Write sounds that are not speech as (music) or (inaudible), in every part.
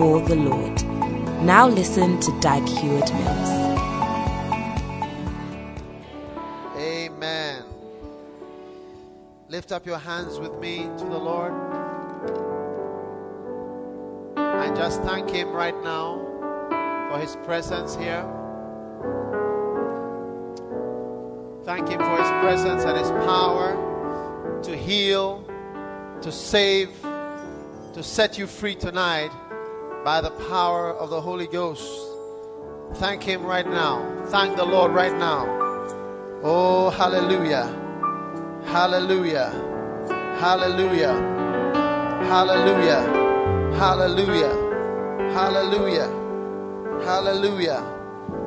for the Lord. Now listen to Dag Heward Mills. Amen. Lift up your hands with me to the Lord. I just thank Him right now for His presence here. Thank Him for His presence and His power to heal, to save, to set you free tonight by the power of the Holy Ghost. Thank Him right now. Thank the Lord right now. Oh, hallelujah. Hallelujah. Hallelujah. Hallelujah. Hallelujah. Hallelujah. Hallelujah.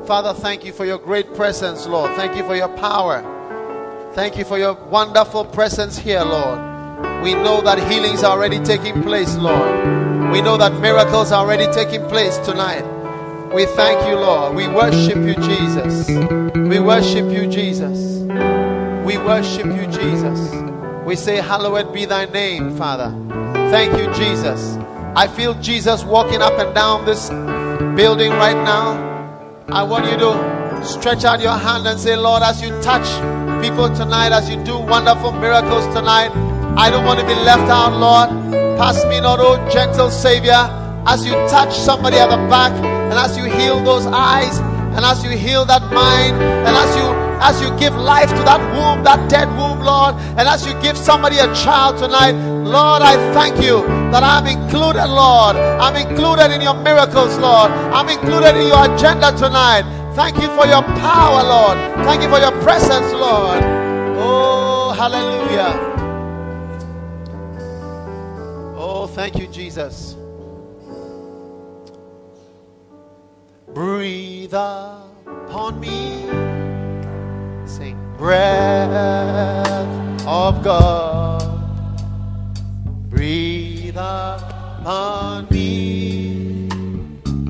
Father, thank you for your great presence, Lord. Thank you for your power. Thank you for your wonderful presence here, Lord. We know that healings are already taking place, Lord. We know that miracles are already taking place tonight. We thank you, Lord. We worship you, Jesus. We worship you, Jesus. We worship you, Jesus. We say, Hallowed be thy name, Father. Thank you, Jesus. I feel Jesus walking up and down this building right now. I want you to stretch out your hand and say, Lord, as you touch people tonight, as you do wonderful miracles tonight, I don't want to be left out, Lord. Pass me not, oh gentle Savior, as you touch somebody at the back, and as you heal those eyes, and as you heal that mind, and as you as you give life to that womb, that dead womb, Lord, and as you give somebody a child tonight, Lord, I thank you that I'm included, Lord. I'm included in your miracles, Lord. I'm included in your agenda tonight. Thank you for your power, Lord. Thank you for your presence, Lord. Oh, hallelujah. Thank you, Jesus. Breathe upon me. Sing, breath of God. Breathe upon me.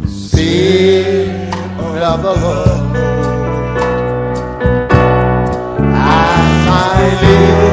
Spirit of the Lord. As I live,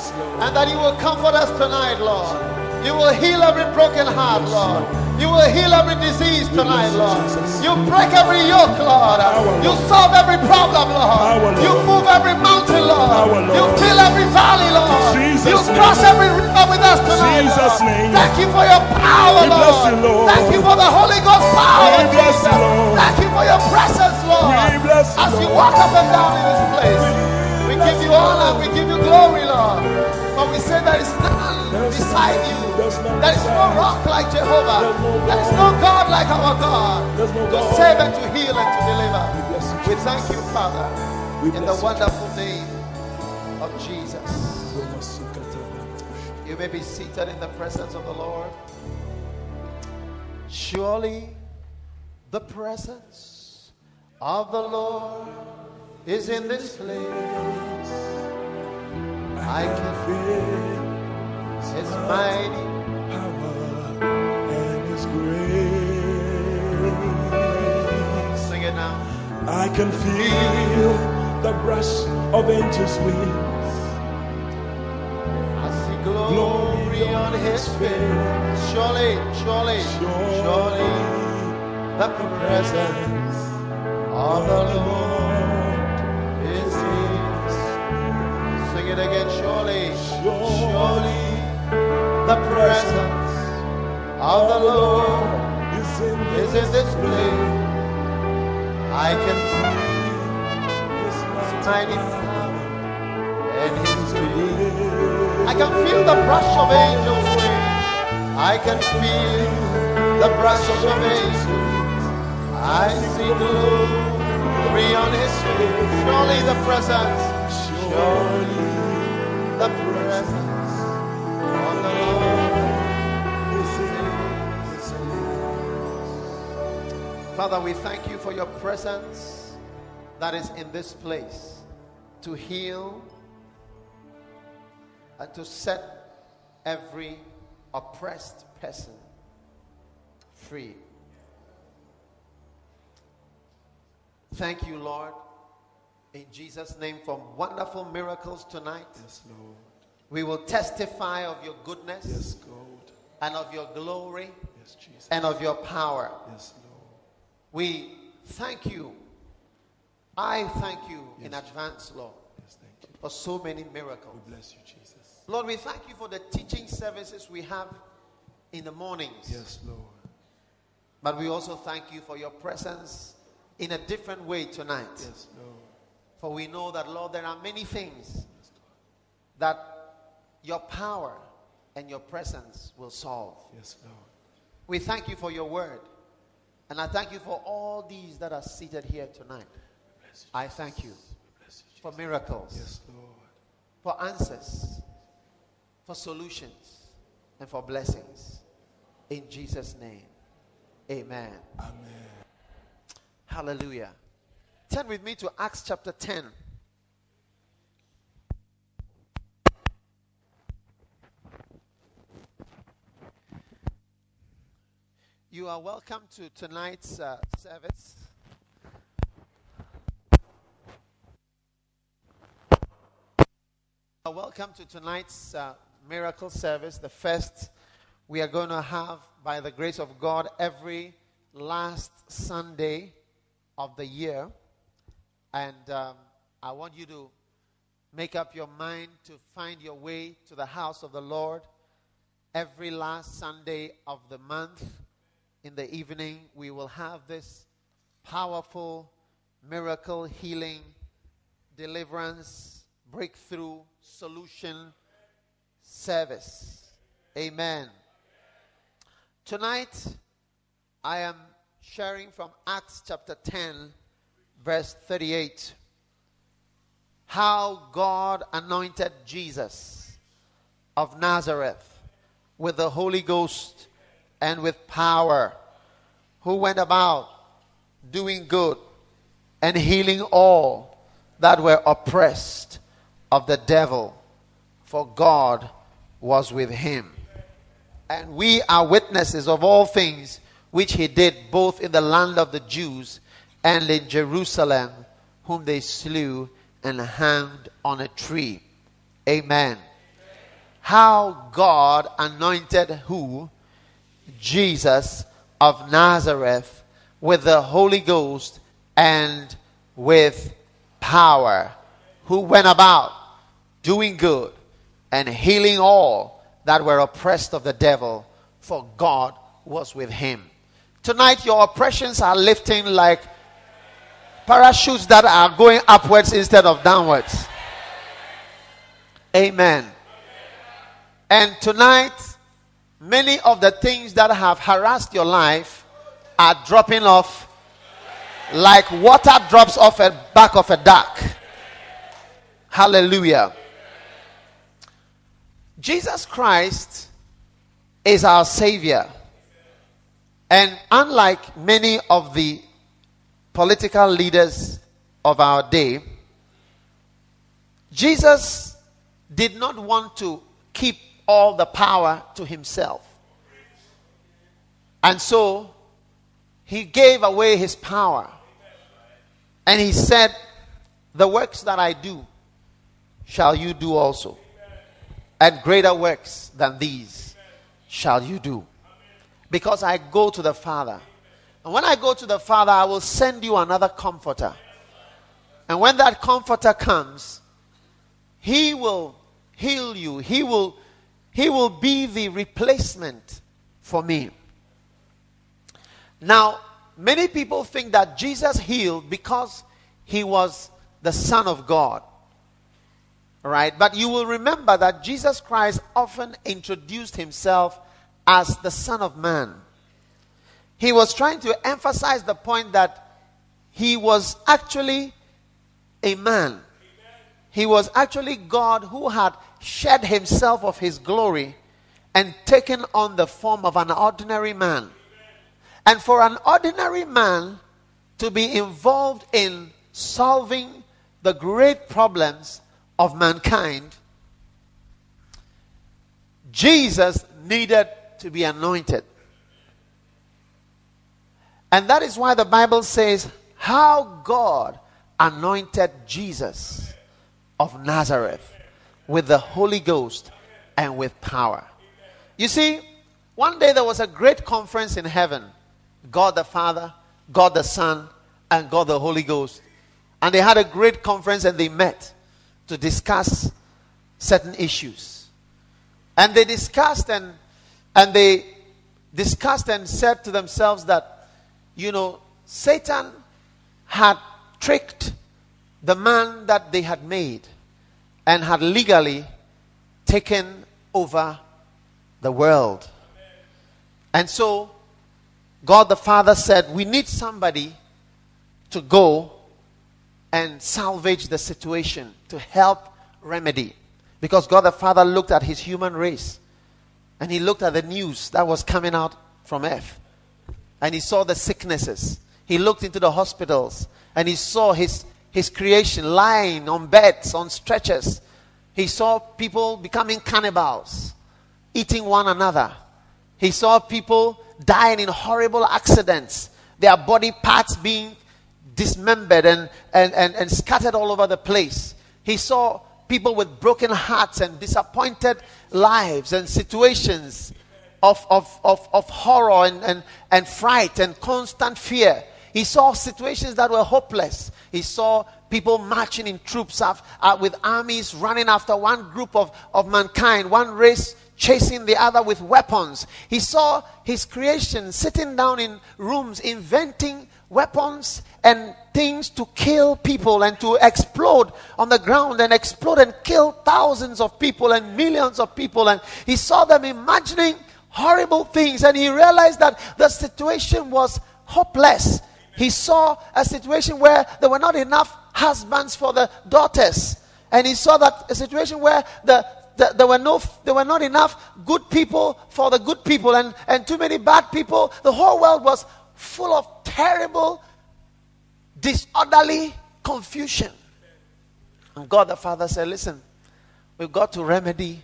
Yes, and that you will comfort us tonight, Lord. You will heal every broken heart, Lord. You will heal every disease tonight, Lord. You break every yoke, Lord. You solve every problem, Lord. You move every mountain, Lord. You fill every valley, Lord. You cross every river with us tonight, Lord. Thank you for your power, Lord. Thank you for the Holy Ghost power, We bless you, Jesus. Thank you for your presence, Lord. We bless you, As you walk up and down in this place, give you honor, we give you glory, Lord. For we say there is none beside you. There is no rock like Jehovah. There's no God. like our God. To save and to heal and to deliver. We bless you, We Jesus. thank you, Father, in the wonderful name of. Jesus. You may be seated in the presence of the Lord. Surely the presence of the Lord is in this place. I can feel His mighty power and His grace. sing it now. I can feel the brush of angels' wings. I see glory on His face. Surely, surely, surely, the presence of the Lord surely, The presence of the Lord is in this, is this place. I can feel mighty mighty power and His release. I can feel the brush of angels' wings. I can feel the brush of angels. I see glory on His face. Surely the presence, surely Father, we thank you for your presence that is in this place to heal and to set every oppressed person free. Thank you, Lord, in Jesus' name for wonderful miracles tonight. Yes, Lord. We will testify of your goodness Yes, God. and of your glory Yes, Jesus. and of your power. Yes, Lord. We thank you. I thank you in advance, Lord, Yes, thank you. for so many miracles. We bless you, Jesus. Lord, we thank you for the teaching services we have in the mornings. Yes, Lord. But we also thank you for your presence in a different way tonight. Yes, Lord. For we know that, Lord, there are many things that your power and your presence will solve. Yes, Lord. We thank you for your word. And I thank you for all these that are seated here tonight. You. I thank you you, for miracles, Yes, Lord. for answers, for solutions, and for blessings. In Jesus' name, amen. Amen. Hallelujah. Turn with me to Acts chapter 10. You are welcome to tonight's uh, service. Welcome to tonight's uh, miracle service, the first we are going to have by the grace of God every last Sunday of the year. And um, I want you to make up your mind to find your way to the house of the Lord every last Sunday of the month. In the evening, we will have this powerful miracle healing, deliverance, breakthrough, solution service. Amen. Tonight, I am sharing from Acts chapter 10, verse 38. How God anointed Jesus of Nazareth with the Holy Ghost and with power, who went about doing good and healing all that were oppressed of the devil, for God was with him. And we are witnesses of all things which he did both in the land of the Jews and in Jerusalem, whom they slew and hanged on a tree. Amen. How God anointed who? Jesus of Nazareth with the Holy Ghost and with power, who went about doing good and healing all that were oppressed of the devil, for God was with him. Tonight, your oppressions are lifting like parachutes that are going upwards instead of downwards. Amen. And tonight, many of the things that have harassed your life are dropping off like water drops off a back of a duck. Hallelujah. Jesus Christ is our Savior. And unlike many of the political leaders of our day, Jesus did not want to keep all the power to himself. And so he gave away his power. And he said, The works that I do shall you do also. And greater works than these shall you do. Because I go to the Father. And when I go to the Father, I will send you another comforter. And when that comforter comes, he will heal you. He will He will be the replacement for me. Now, many people think that Jesus healed because he was the Son of God. Right? But you will remember that Jesus Christ often introduced himself as the Son of Man. He was trying to emphasize the point that he was actually a man. He was actually God who had shed himself of his glory and taken on the form of an ordinary man. And for an ordinary man to be involved in solving the great problems of mankind, Jesus needed to be anointed. And that is why the Bible says how God anointed Jesus of Nazareth with the Holy Ghost and with power. You see, one day there was a great conference in heaven God the Father, God the Son, and God the Holy Ghost. And they had a great conference and they met to discuss certain issues. And they discussed and and they discussed and said to themselves that you know Satan had tricked the man that they had made and had legally taken over the world. And so God the Father said, We need somebody to go and salvage the situation, to help remedy. Because God the Father looked at his human race and he looked at the news that was coming out from earth. And he saw the sicknesses. He looked into the hospitals and he saw his, his creation lying on beds, on stretchers. He saw people becoming cannibals, eating one another. He saw people dying in horrible accidents, their body parts being dismembered and, and, and, and scattered all over the place. He saw people with broken hearts and disappointed lives and situations of, of, of, of horror and, and, and fright and constant fear. He saw situations that were hopeless. He saw people marching in troops of, uh, with armies running after one group of, of mankind, one race chasing the other with weapons. He saw his creation sitting down in rooms inventing weapons and things to kill people and to explode on the ground and explode and kill thousands of people and millions of people. And he saw them imagining horrible things and he realized that the situation was hopeless. He saw a situation where there were not enough husbands for the daughters. And he saw that a situation where the there were, no, there were not enough good people for the good people and, and too many bad people. The whole world was full of terrible, disorderly confusion. And God the Father said, Listen, we've got to remedy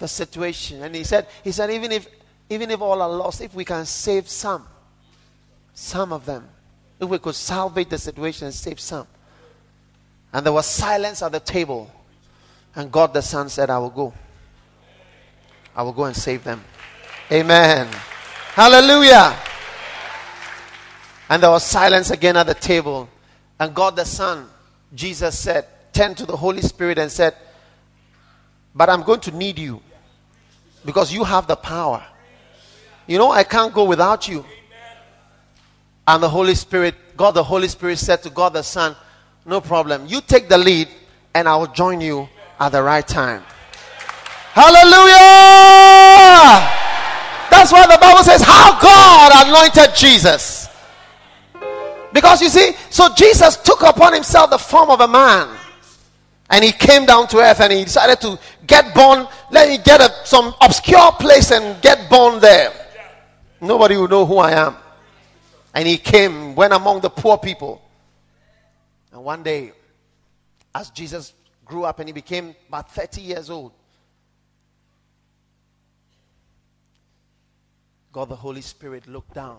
the situation. And he said, He said, even if even if all are lost, if we can save some, some of them, if we could salvage the situation and save some. And there was silence at the table. And God the Son said, I will go. I will go and save them. Amen. Hallelujah. And there was silence again at the table. And God the Son, Jesus said, turned to the Holy Spirit and said, But I'm going to need you because you have the power. You know, I can't go without you. And the Holy Spirit, God the Holy Spirit said to God the Son, No problem. You take the lead and I will join you at the right time. Hallelujah! That's why the Bible says how God anointed Jesus. Because you see, so Jesus took upon himself the form of a man. And he came down to earth and he decided to get born. Let me get a, some obscure place and get born there. Nobody will know who I am. And he came, went among the poor people. And one day, as Jesus grew up and he became about 30 years old, God the Holy Spirit looked down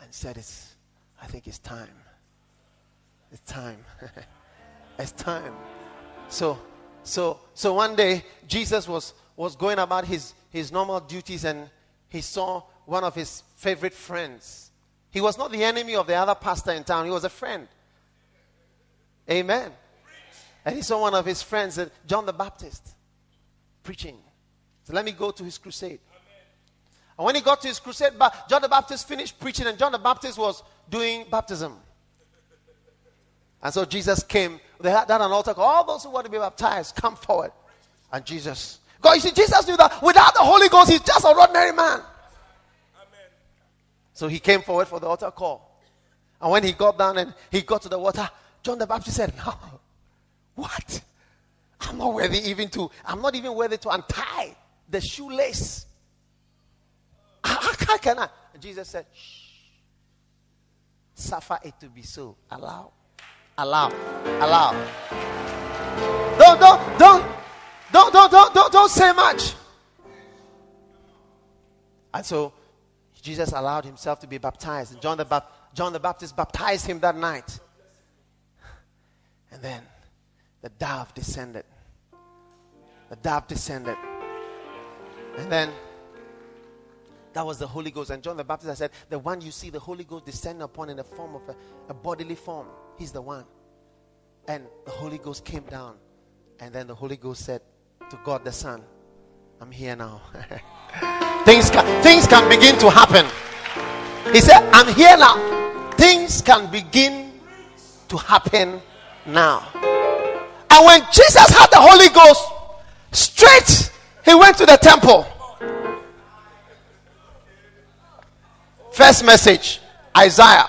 and said, It's I think it's time. It's time. (laughs) it's time. So so so one day Jesus was was going about his his normal duties and he saw one of his favorite friends. He was not the enemy of the other pastor in town, he was a friend. Amen. And he saw one of his friends, uh, John the Baptist, preaching. So let me go to his crusade. And when he got to his crusade, John the Baptist finished preaching, and John the Baptist was doing baptism. And so Jesus came. They had that an altar. call. All those who want to be baptized, come forward. And Jesus. God, you see, Jesus knew that without the Holy Ghost, he's just an ordinary man. So he came forward for the altar call. And when he got down and he got to the water, John the Baptist said, No. What? I'm not worthy even to, I'm not even worthy to untie the shoelace. How, how can I? And Jesus said, Shh. Suffer it to be so. Allow. Allow. Allow. Don't, don't, don't, don't, don't, don't, don't, don't say much. And so Jesus allowed himself to be baptized. And John the, John the Baptist baptized him that night. And then the dove descended. The dove descended. And then that was the Holy Ghost. And John the Baptist said, The one you see the Holy Ghost descend upon in the form of a, a bodily form, he's the one. And the Holy Ghost came down. And then the Holy Ghost said to God the Son, I'm here now. (laughs) things, can, things can begin to happen. He said, I'm here now. Things can begin to happen now. And when Jesus had the Holy Ghost, straight he went to the temple. First message Isaiah.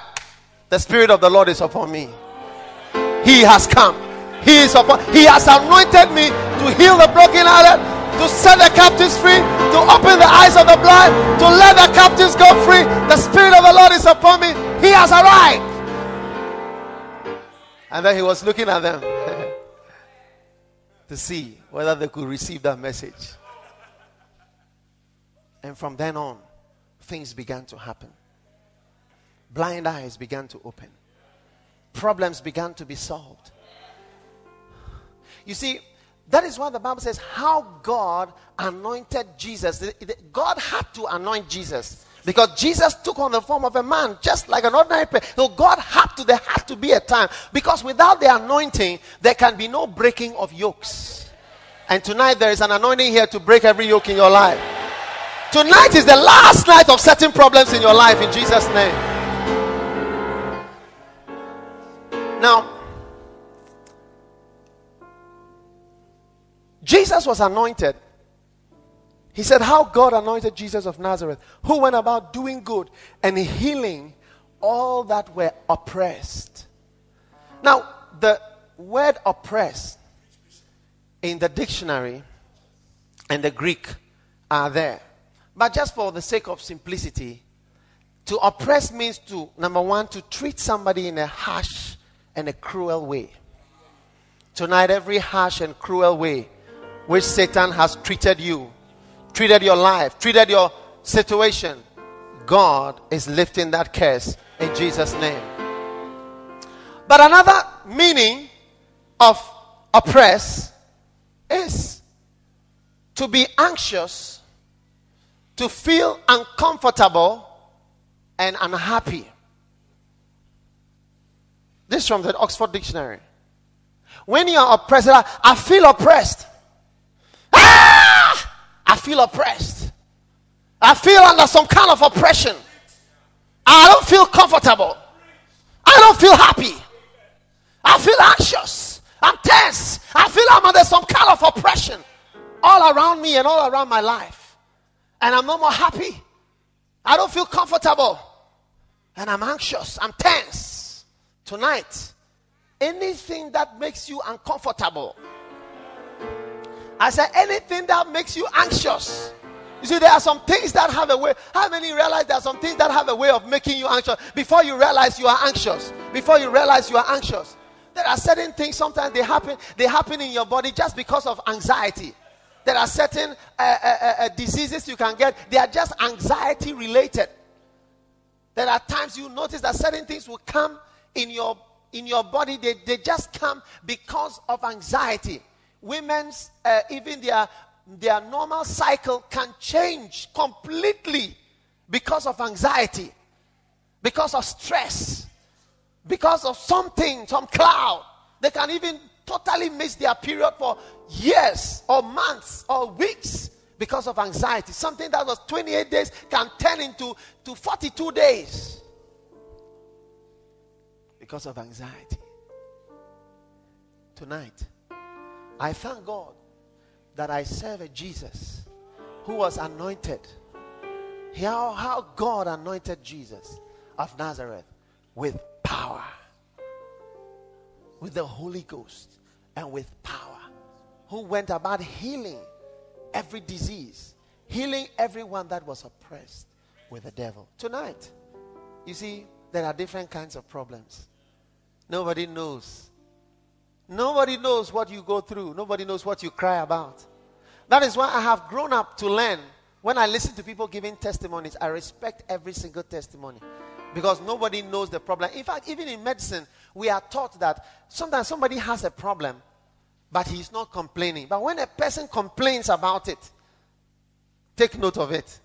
The Spirit of the Lord is upon me. He has come. He is upon. He has anointed me to heal the brokenhearted, to set the captives free, to open the eyes of the blind, to let the captives go free. The Spirit of the Lord is upon me. He has arrived. And then he was looking at them (laughs) to see whether they could receive that message. And from then on, things began to happen. Blind eyes began to open. Problems began to be solved. You see, that is why the Bible says how God anointed Jesus. God had to anoint Jesus because Jesus took on the form of a man, just like an ordinary person. So God had to, there had to be a time because without the anointing, there can be no breaking of yokes. And tonight there is an anointing here to break every yoke in your life. Tonight is the last night of certain problems in your life in Jesus' name. Now, Jesus was anointed. He said, How God anointed Jesus of Nazareth, who went about doing good and healing all that were oppressed. Now, the word oppressed in the dictionary and the Greek are there. But just for the sake of simplicity, to oppress means to, number one, to treat somebody in a harsh and a cruel way. Tonight, every harsh and cruel way which Satan has treated you, treated your life, treated your situation, God is lifting that curse in Jesus' name. But another meaning of oppress is to be anxious to feel uncomfortable and unhappy. This is from the Oxford Dictionary. When you are oppressed, I feel oppressed. I feel oppressed. I feel under some kind of oppression. I don't feel comfortable. I don't feel happy. I feel anxious. I'm tense. I feel I'm under some kind of oppression all around me and all around my life and I'm no more happy. I don't feel comfortable. And I'm anxious. I'm tense. Tonight, anything that makes you uncomfortable. I said, anything that makes you anxious. You see, there are some things that have a way. How many realize there are some things that have a way of making you anxious? Before you realize you are anxious. Before you realize you are anxious. There are certain things sometimes they happen, they happen in your body just because of anxiety. There are certain uh, uh, uh, uh, diseases you can get, they are just anxiety related. There are times you notice that certain things will come in your in your body, they, they just come because of anxiety. Women's, uh, even their, their normal cycle can change completely because of anxiety, because of stress, because of something, some cloud. They can even totally miss their period for years or months or weeks because of anxiety. Something that was 28 days can turn into to 42 days because of anxiety. Tonight, I thank God that I serve a Jesus who was anointed. How, how God anointed Jesus of Nazareth with power, with the Holy Ghost, and with power, who went about healing every disease, healing everyone that was oppressed with the devil. Tonight, you see, there are different kinds of problems. Nobody knows. Nobody knows what you go through. Nobody knows what you cry about. That is why I have grown up to learn. When I listen to people giving testimonies, I respect every single testimony because nobody knows the problem. In fact, even in medicine, we are taught that sometimes somebody has a problem, but he's not complaining. But when a person complains about it, take note of it.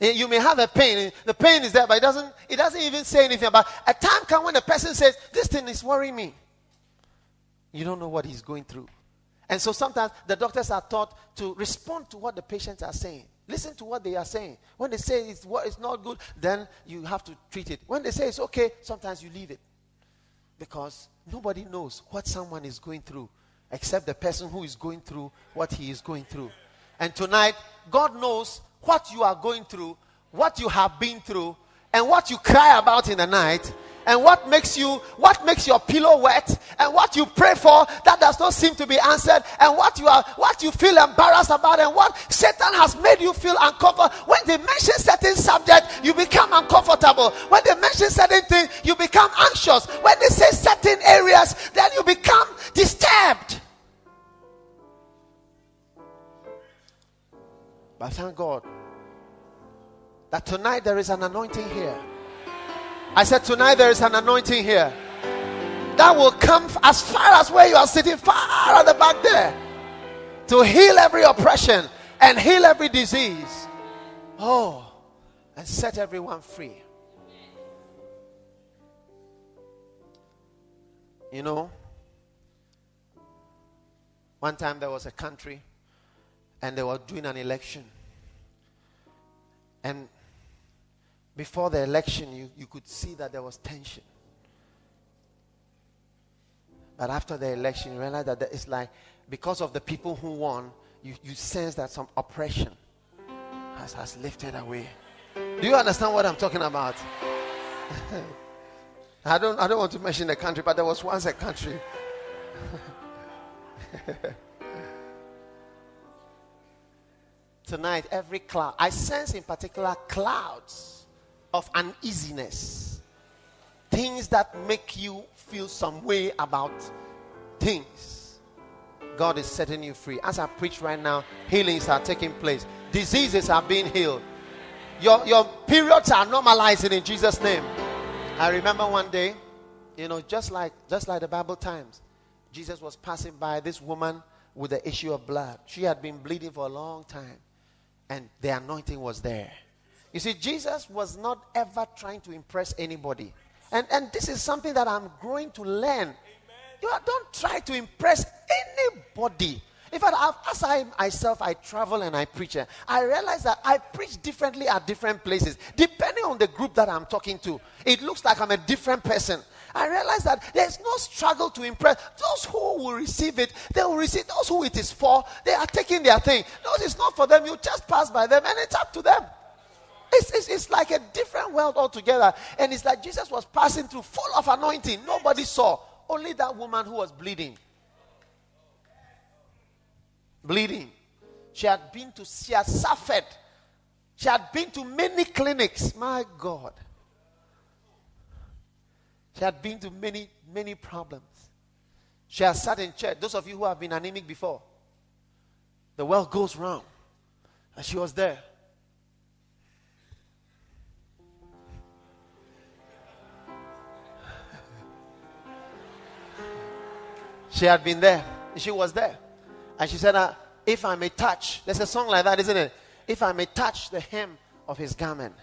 Eh, you may have a pain. The pain is there, but it doesn't, it doesn't even say anything about A time comes when a person says, This thing is worrying me. You don't know what he's going through. And so sometimes the doctors are taught to respond to what the patients are saying. Listen to what they are saying. When they say it's, what, it's not good, then you have to treat it. When they say it's okay, sometimes you leave it. Because nobody knows what someone is going through except the person who is going through what he is going through. And tonight, God knows what you are going through, what you have been through, and what you cry about in the night and what makes you what makes your pillow wet? And what you pray for that does not seem to be answered? And what you are what you feel embarrassed about? And what satan has made you feel uncomfortable when they mention certain subject you become uncomfortable. When they mention certain things you become anxious. When they say certain areas then you become disturbed. But thank god that tonight there is an anointing here. I said, Tonight there is an anointing here that will come as far as where you are sitting, far at the back there, to heal every oppression and heal every disease. Oh, and set everyone free. You know, one time there was a country and they were doing an election. And before the election, you, you could see that there was tension. But after the election, you realize that it's like because of the people who won, you, you sense that some oppression has, has lifted away. Do you understand what I'm talking about? (laughs) I don't I don't want to mention the country, but there was once a country. (laughs) Tonight, every cloud, I sense in particular clouds of uneasiness, things that make you feel some way about things. God is setting you free. As I preach right now, healings are taking place, diseases are being healed. Your, your periods are normalizing in Jesus' name. I remember one day, you know, just like just like the Bible times, Jesus was passing by this woman with the issue of blood. She had been bleeding for a long time, and the anointing was there. You see, Jesus was not ever trying to impress anybody. And, and this is something that I'm growing to learn. Amen. You don't try to impress anybody. In fact, as I myself I travel and I preach, eh, I realize that I preach differently at different places, depending on the group that I'm talking to. It looks like I'm a different person. I realize that there's no struggle to impress. Those who will receive it, they will receive. Those who it is for, they are taking their thing. Those it's not for them. You just pass by them, and it's up to them. It's, it's, it's like a different world altogether. And it's like Jesus was passing through full of anointing. Nobody saw. Only that woman who was bleeding. Bleeding. She had been to, she had suffered. She had been to many clinics. My God. She had been to many, many problems. She has sat in church. Those of you who have been anemic before, the world goes round. And she was there. She had been there. She was there. And she said, uh, If I may touch, there's a song like that, isn't it? If I may touch the hem of his garment.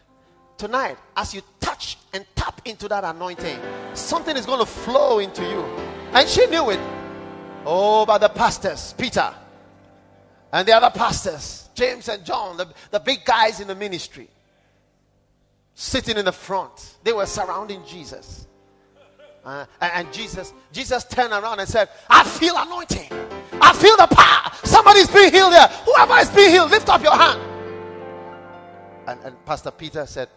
Tonight, as you touch and tap into that anointing, something is going to flow into you. And she knew it. Oh, but the pastors, Peter, And the other pastors, James and John, the, the big guys in the ministry, sitting in the front. They were surrounding Jesus. Uh, and, Jesus, Jesus turned around and said, I feel anointing. I feel the power. Somebody's being healed there. Whoever is being healed, lift up your hand. And, and Pastor Peter said,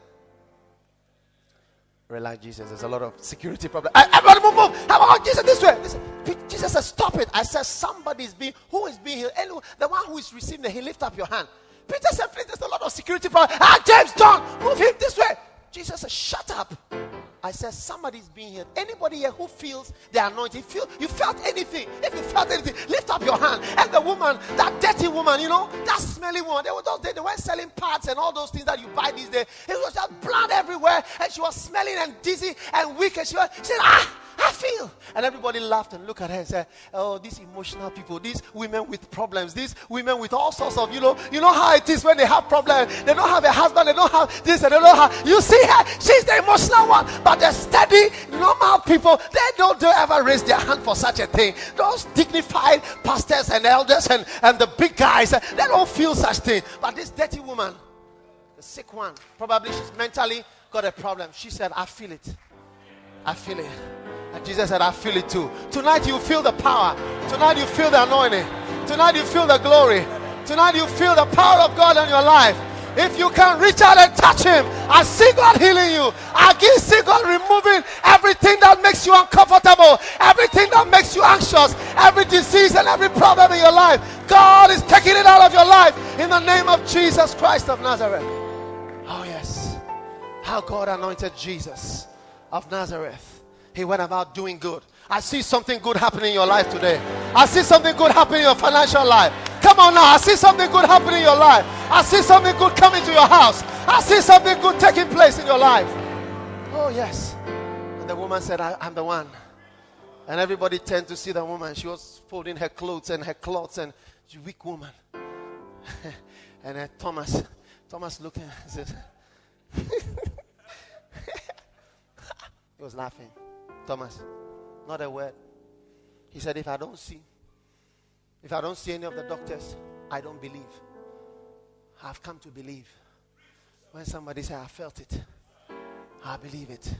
Relax, Jesus. There's a lot of security problem. Everybody move, move. How about Jesus this way? Jesus said, Stop it. I said, Somebody's being, who is being healed? Anyone, the one who is receiving the heal, lift up your hand. Peter said, Please, there's a lot of security problem. Ah, James, John, move him this way. Jesus said, Shut up. I said, somebody's being healed. Anybody here who feels the anointing, feel you felt anything. If you felt anything, lift up your hand. And the woman, that dirty woman, you know, that smelly woman, they were those, they, were selling parts and all those things that you buy these days. It was just blood everywhere, and she was smelling and dizzy and weak, and she, was, she said, Ah, I feel. And everybody laughed and looked at her and said, Oh, these emotional people, these women with problems, these women with all sorts of, you know, you know how it is when they have problems. They don't have a husband, they don't have this, they don't have. You see her, she's the emotional one. But the steady, normal people, they don't, they ever raise their hand for such a thing. Those dignified pastors and elders and, and the big guys, they don't feel such thing. But this dirty woman, the sick one, probably she's mentally got a problem. She said, I feel it. I feel it. And Jesus said, I feel it too. Tonight you feel the power. Tonight you feel the anointing. Tonight you feel the glory. Tonight you feel the power of God in your life. If you can reach out and touch Him, I see God healing you. I see God removing everything that makes you uncomfortable, everything that makes you anxious, every disease and every problem in your life. God is taking it out of your life in the name of Jesus Christ of Nazareth. Oh, yes. How God anointed Jesus of Nazareth he went about doing good. I see something good happening in your life today. I see something good happening in your financial life. Come on now. I see something good happening in your life. I see something good coming to your house. I see something good taking place in your life. Oh, yes. And the woman said, I, am the one. And everybody turned to see the woman. She was folding her clothes and her clothes, and she's a weak woman. (laughs) and uh, Thomas, Thomas looked and said, (laughs) he was laughing. Thomas, not a word. He said, If I don't see, if I don't see any of the doctors, I don't believe. I've come to believe. When somebody say, I felt it, I believe it.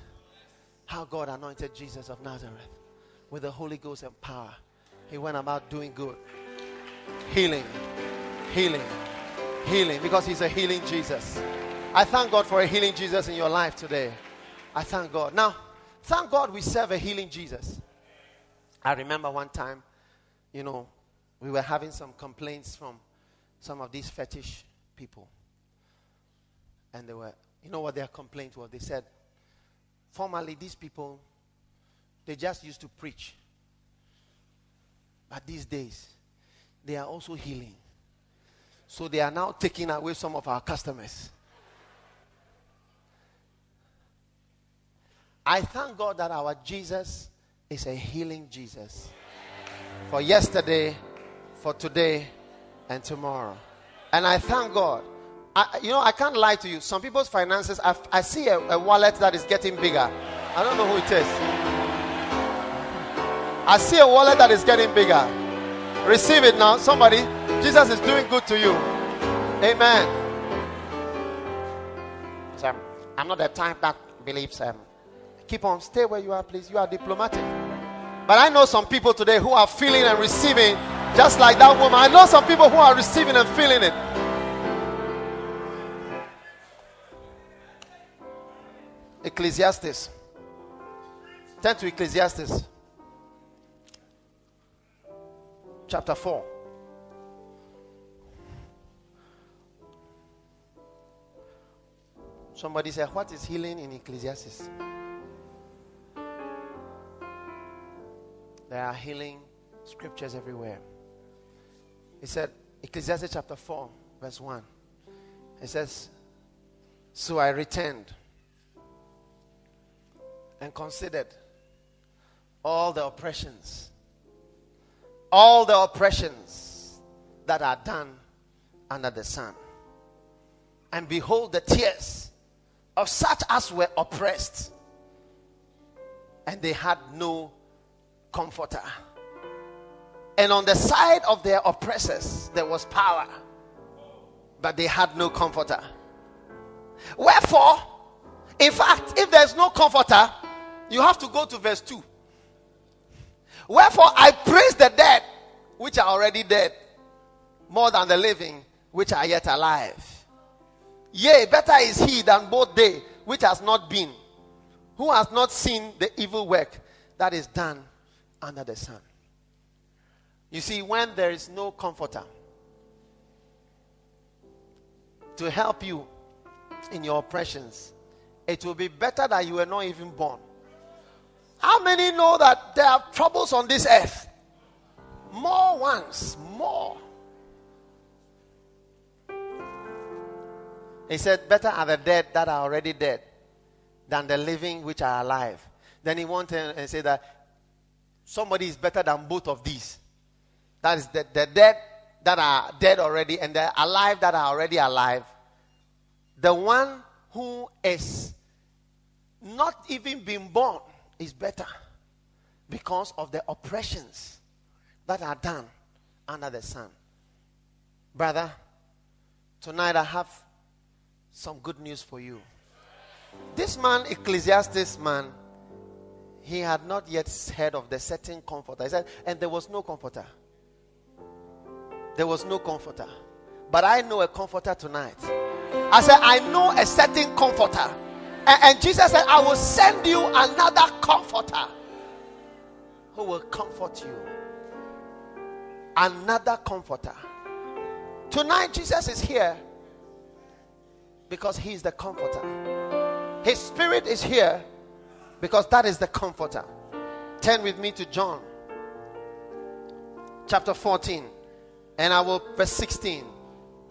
How God anointed Jesus of Nazareth with the Holy Ghost and power. He went about doing good, healing, healing, healing, because He's a healing Jesus. I thank God for a healing Jesus in your life today. I thank God. Now, Thank God we serve a healing Jesus. I remember one time, you know, we were having some complaints from some of these fetish people. And they were, you know what their complaint was? They said, formerly these people, they just used to preach. But these days, they are also healing. So they are now taking away some of our customers. I thank God that our Jesus is a healing Jesus for yesterday, for today, and tomorrow. And I thank God. I, you know, I can't lie to you. Some people's finances, I, I see a, a wallet that is getting bigger. I don't know who it is. I see a wallet that is getting bigger. Receive it now. Somebody, Jesus is doing good to you. Amen. So, I'm not the type that believes um, Keep on. Stay where you are, please. You are diplomatic. But I know some people today who are feeling and receiving just like that woman. I know some people who are receiving and feeling it. Ecclesiastes. Turn to Ecclesiastes. Chapter 4. Somebody said, What is healing in Ecclesiastes? There are healing scriptures everywhere. He said, Ecclesiastes chapter 4, verse 1. It says, So I returned and considered all the oppressions, all the oppressions that are done under the sun. And behold, the tears of such as were oppressed, and they had no comforter. And on the side of their oppressors, there was power, but they had no comforter. Wherefore, in fact, if there's no comforter, you have to go to verse 2. Wherefore, I praise the dead, which are already dead, more than the living, which are yet alive. Yea, better is he than both they, which has not been, who has not seen the evil work that is done under the sun. You see, when there is no comforter to help you in your oppressions, it will be better that you were not even born. How many know that there are troubles on this earth? More ones, more. He said, Better are the dead that are already dead than the living which are alive. Then he went and said that somebody is better than both of these. That is the, the dead that are dead already and the alive that are already alive. The one who is not even been born is better because of the oppressions that are done under the sun. Brother, tonight I have some good news for you. This man, Ecclesiastes man, he had not yet heard of the certain comforter. He said, and there was no comforter. There was no comforter. But I know a comforter tonight. I said, I know a certain comforter. And, and Jesus said, I will send you another comforter who will comfort you. Another comforter. Tonight, Jesus is here because he is the comforter. His spirit is here because that is the comforter. Turn with me to John chapter 14. And I will, verse 16,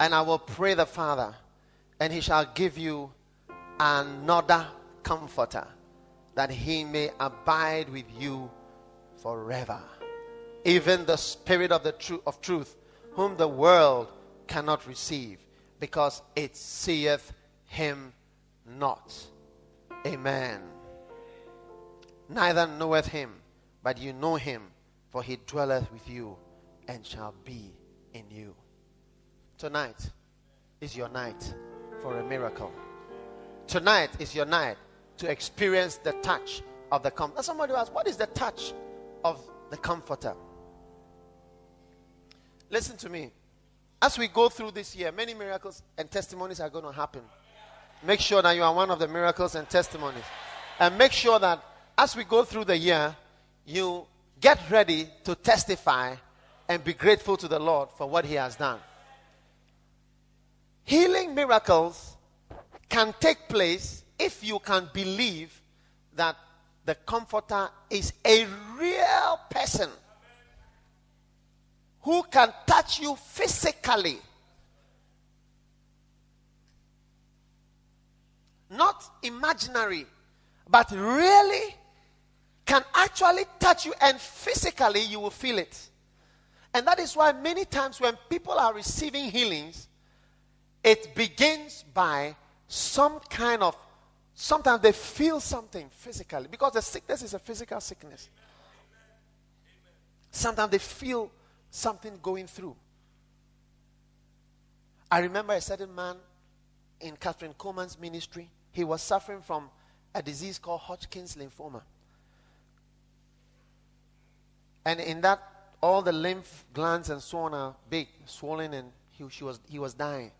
and I will pray the Father, and he shall give you another comforter, that he may abide with you forever. Even the Spirit of the truth of truth, whom the world cannot receive, because it seeth him not. Amen. Neither knoweth him, but you know him, for he dwelleth with you and shall be in you. Tonight is your night for a miracle. Tonight is your night to experience the touch of the comforter. Somebody asked, What is the touch of the comforter? Listen to me. As we go through this year, many miracles and testimonies are going to happen. Make sure that you are one of the miracles and testimonies. And make sure that as we go through the year, you get ready to testify and be grateful to the Lord for what He has done. Healing miracles can take place if you can believe that the Comforter is a real person who can touch you physically. Not imaginary, but really can actually touch you, and physically you will feel it. And that is why many times when people are receiving healings, it begins by some kind of, sometimes they feel something physically because the sickness is a physical sickness. Sometimes they feel something going through. I remember a certain man in Kathryn Kuhlman's ministry. He was suffering from a disease called Hodgkin's lymphoma. And in that all the lymph glands and so on are big, swollen, and he, she was, he was dying.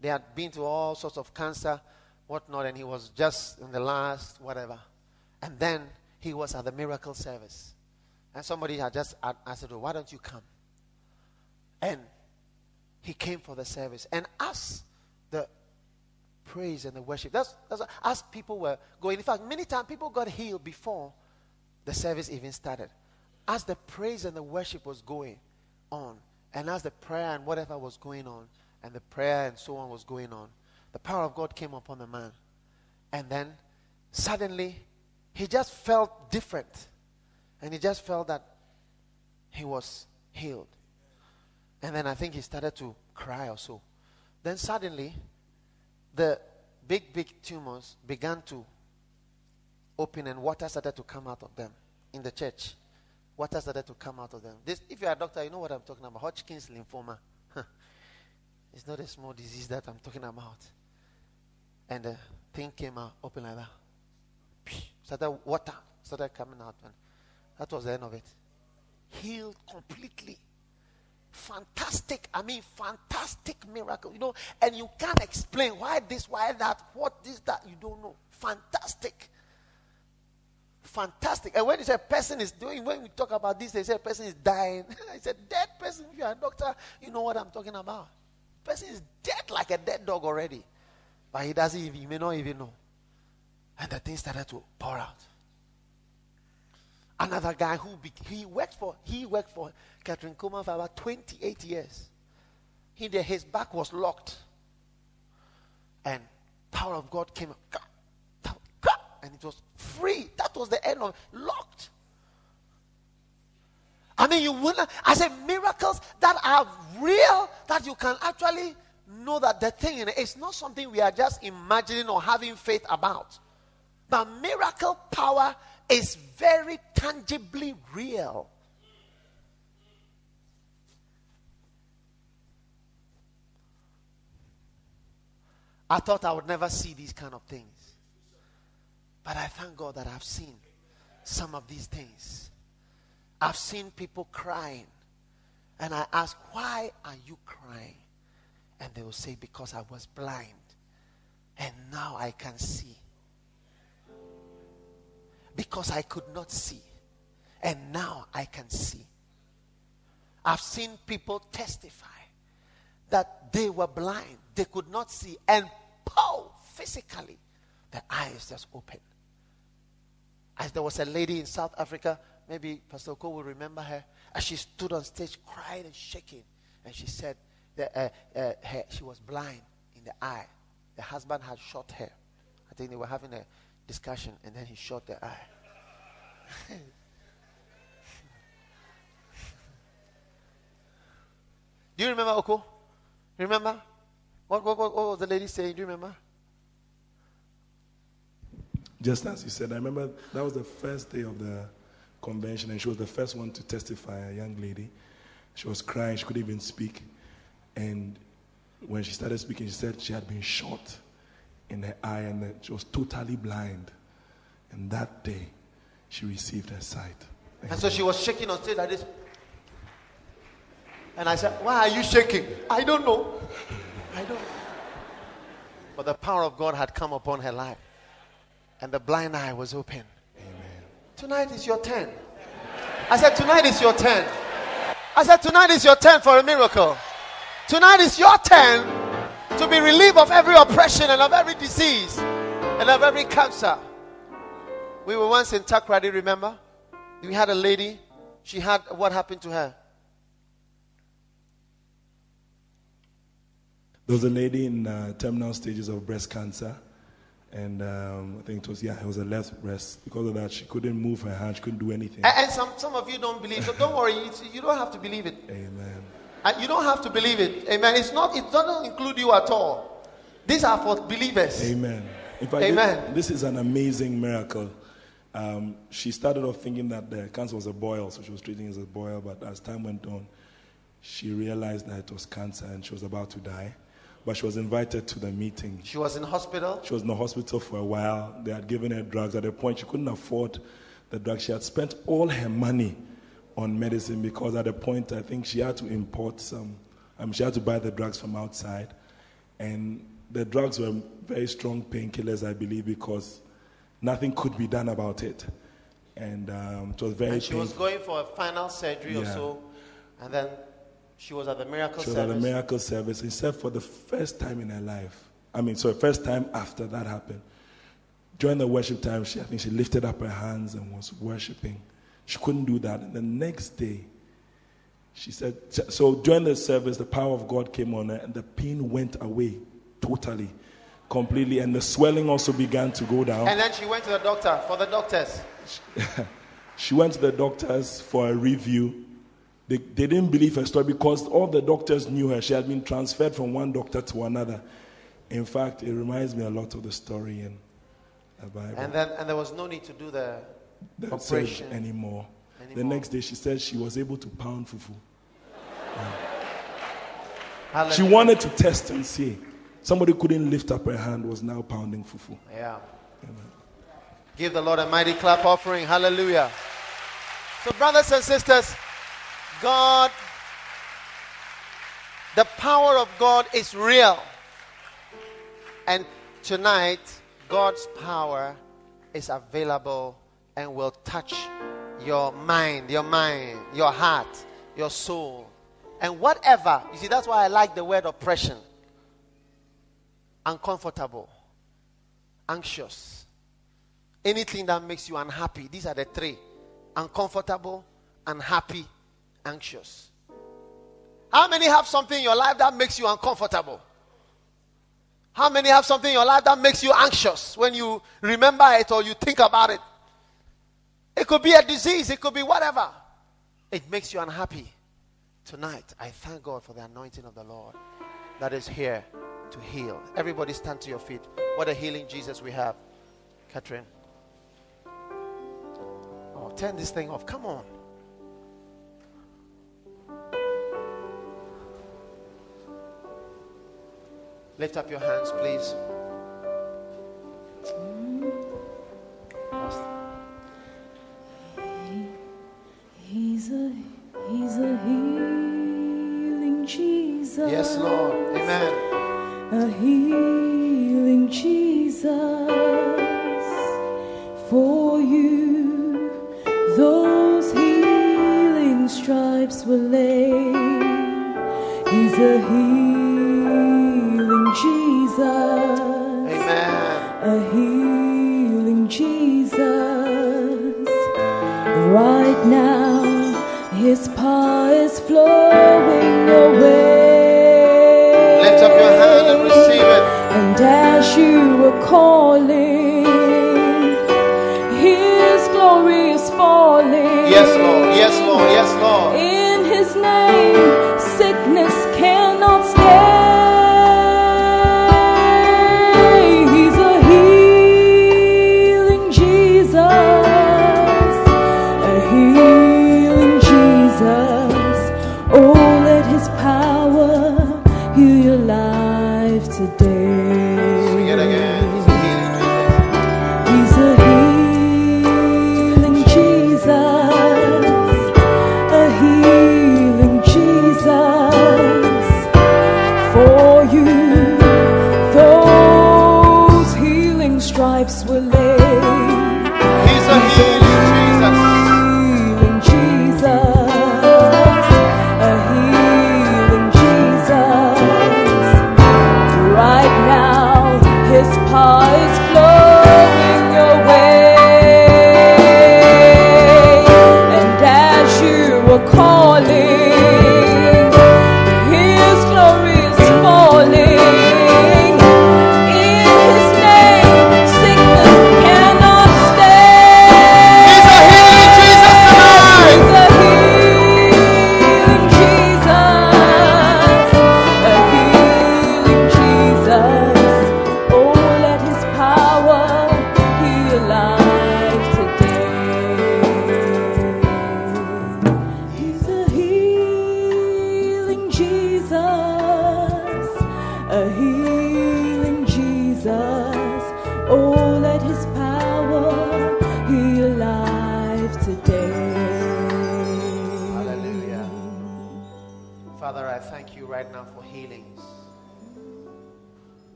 They had been to all sorts of cancer, whatnot, and he was just in the last whatever. And then he was at the miracle service. And somebody had just asked him, Why don't you come? And he came for the service. And as the praise and the worship, that's, that's as people were going. In fact, many times people got healed before the service even started as the praise and the worship was going on, and as the prayer and whatever was going on, and the prayer and so on was going on, the power of God came upon the man. And then suddenly, he just felt different. And he just felt that he was healed. And then I think he started to cry or so. Then suddenly, the big, big tumors began to open and water started to come out of them in the church water started to come out of them. This, if you're a doctor, you know what I'm talking about. Hodgkin's lymphoma. it's not a small disease that I'm talking about. And the thing came out open like that. Started water started coming out. And that was the end of it. Healed completely. Fantastic. I mean, fantastic miracle. You know, and you can't explain why this, why that, what this, that. You don't know. Fantastic. Fantastic. And when you say a person is doing, when we talk about this, they say a person is dying. (laughs) I said, dead person. If you're a doctor, you know what I'm talking about. person is dead like a dead dog already. But he doesn't even, he may not even know. And the thing started to pour out. Another guy who be, he worked for he worked for Kathryn Kuhlman for about 28 years. He his back was locked. And power of God came and it was free. That was the end of locked. I mean, you wouldn't. I said miracles that are real that you can actually know that the thing in it is not something we are just imagining or having faith about. But miracle power is very tangibly real. I thought I would never see these kind of things. But I thank God that I've seen some of these things. I've seen people crying. And I ask, why are you crying? And they will say, because I was blind. And now I can see because I could not see. And now I can see. I've seen people testify that they were blind, they could not see, and pow, physically, their eyes just opened. As there was a lady in South Africa, maybe Pastor Oko will remember her, as she stood on stage crying and shaking, and she said that uh, uh, her, she was blind in the eye. The husband had shot her. I think they were having a discussion, and then he shot the eye. (laughs) Do you remember Oko? Remember? What, what, what, what was the lady saying? Do you remember? Just as you said, I remember that was the first day of the convention, and she was the first one to testify, a young lady. She was crying, she couldn't even speak. And when she started speaking, she said she had been shot in the eye and that she was totally blind. And that day, she received her sight. And so she was shaking on stage like this. And I said, Why are you shaking? I don't know. I don't. But the power of God had come upon her life. And the blind eye was open. Amen. Tonight is your turn. I said, Tonight is your turn. I said, Tonight is your turn for a miracle. Tonight is your turn to be relieved of every oppression and of every disease and of every cancer. We were once in Takoradi, remember? We had a lady. She had what happened to her? There was a lady in uh, terminal stages of breast cancer. And um, I think it was, yeah, it was a left breast. Because of that, she couldn't move her hand, she couldn't do anything. And, and some, some of you don't believe. So don't worry, you don't have to believe it. Amen. And you don't have to believe it. Amen. It's not, it doesn't include you at all. These are for believers. Amen. In fact, Amen. This, this is an amazing miracle. Um, she started off thinking that the cancer was a boil, so she was treating it as a boil. But as time went on, she realized that it was cancer and she was about to die. But she was invited to the meeting. She was in hospital? She was in the hospital for a while. They had given her drugs. At a point, she couldn't afford the drugs. She had spent all her money on medicine because at a point, I think she had to import some. Um, she had to buy the drugs from outside. And the drugs were very strong painkillers, I believe, because nothing could be done about it. And um, it was very And she painful. was going for a final surgery yeah. or so, and then she was at the miracle she was service. at the miracle service. He said for the first time in her life, I mean, so first time after that happened, during the worship time, she, I think she lifted up her hands and was worshiping. She couldn't do that. And the next day, she said, so during the service, the power of God came on her and the pain went away totally completely, and the swelling also began to go down. And then she went to the doctor for the doctors. (laughs) she went to the doctors for a review. They, they didn't believe her story because all the doctors knew her. She had been transferred from one doctor to another. In fact, it reminds me a lot of the story in the Bible. And then and there was no need to do the, the operation anymore. The next day, she said she was able to pound fufu. She wanted to test and see. Somebody couldn't lift up her hand, was now pounding fufu. Yeah. Give the Lord a mighty clap offering. Hallelujah. So, brothers and sisters, God, the power of God is real. And tonight, God's power is available and will touch your mind, your mind, your heart, your soul, and whatever. You see, that's why I like the word oppression. Uncomfortable, anxious, anything that makes you unhappy. These are the three uncomfortable, unhappy, anxious. How many have something in your life that makes you uncomfortable? How many have something in your life that makes you anxious when you remember it or you think about it? It could be a disease, it could be whatever. It makes you unhappy. Tonight, I thank God for the anointing of the Lord that is here to heal. Everybody stand to your feet. What a healing Jesus we have. Catherine. Oh, turn this thing off. Come on. Lift up your hands, please. He's a he's a healing Jesus. Yes, Lord. Amen. A healing Jesus for you. Stripes were laid. He's a healing Jesus. Amen. A healing Jesus. Right now, His power is flowing away. Lift up your hand and receive it. And as you were calling, His glory is falling. Yes, Lord. Yes, Lord. Yes,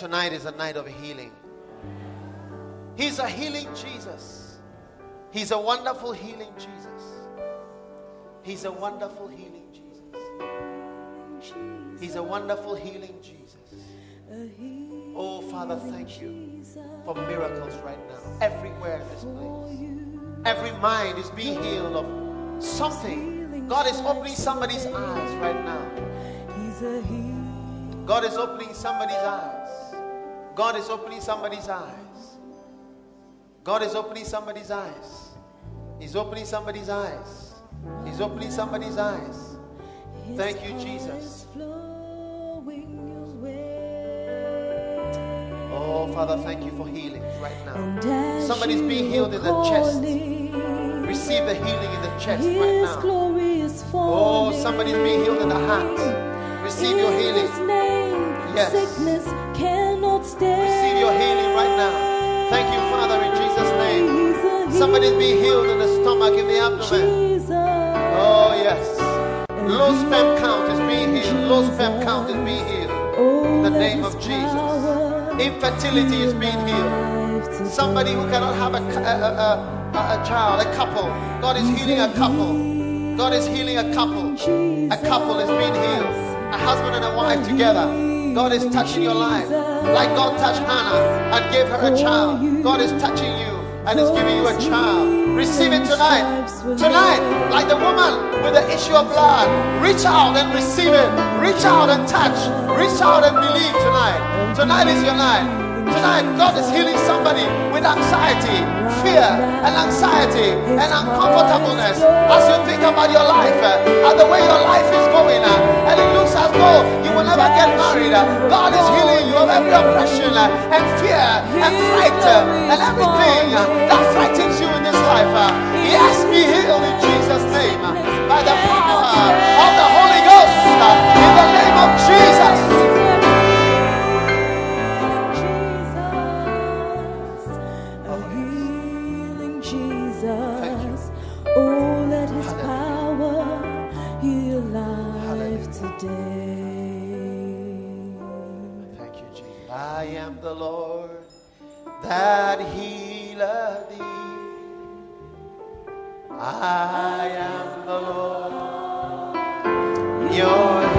tonight is a night of healing. He's a healing Jesus. He's a wonderful healing Jesus. He's a wonderful healing Jesus. He's a wonderful healing Jesus. Oh, Father, thank you for miracles right now, everywhere in this place. Every mind is being healed of something. God is opening somebody's eyes right now. God is opening somebody's eyes. God is opening somebody's eyes. God is opening somebody's eyes. He's opening somebody's eyes. He's opening somebody's eyes. Thank you, Jesus. Oh, Father, thank you for healing right now. Somebody's being healed in the chest. Receive the healing in the chest right now. Oh, somebody's being healed in the heart. Receive your healing. Yes. Sickness cannot stay. Receive your healing right now. Thank you, Father, in Jesus' name. Somebody's being healed in the stomach, in the abdomen. Jesus. Oh, yes. Low sperm count is being healed. Low sperm count is being healed. In the name of Jesus. Infertility is being healed. Somebody who cannot have a, a, a, a, a child, a couple. God is healing a couple. God is healing a couple. A couple is being healed. A husband and a wife together. God is touching your life. Like God touched Hannah and gave her a child. God is touching you and is giving you a child. Receive it tonight. Tonight, like the woman with the issue of blood, reach out and receive it. Reach out and touch. Reach out and believe tonight. Tonight is your night. Tonight, God is healing somebody with anxiety, fear, and anxiety and uncomfortableness as you think about your life uh, and the way your life is going, uh, and it as though you will never get married. God is healing you of every oppression and fear and fright and everything that frightens you in this life. Yes, be healed in Jesus' name by the power the Lord that healeth thee. I am the Lord, your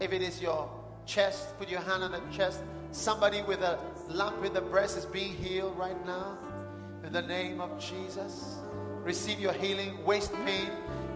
If it is your chest, put your hand on the chest. Somebody with a lump in the breast is being healed right now. In the name of Jesus. receive your healing. Waist pain,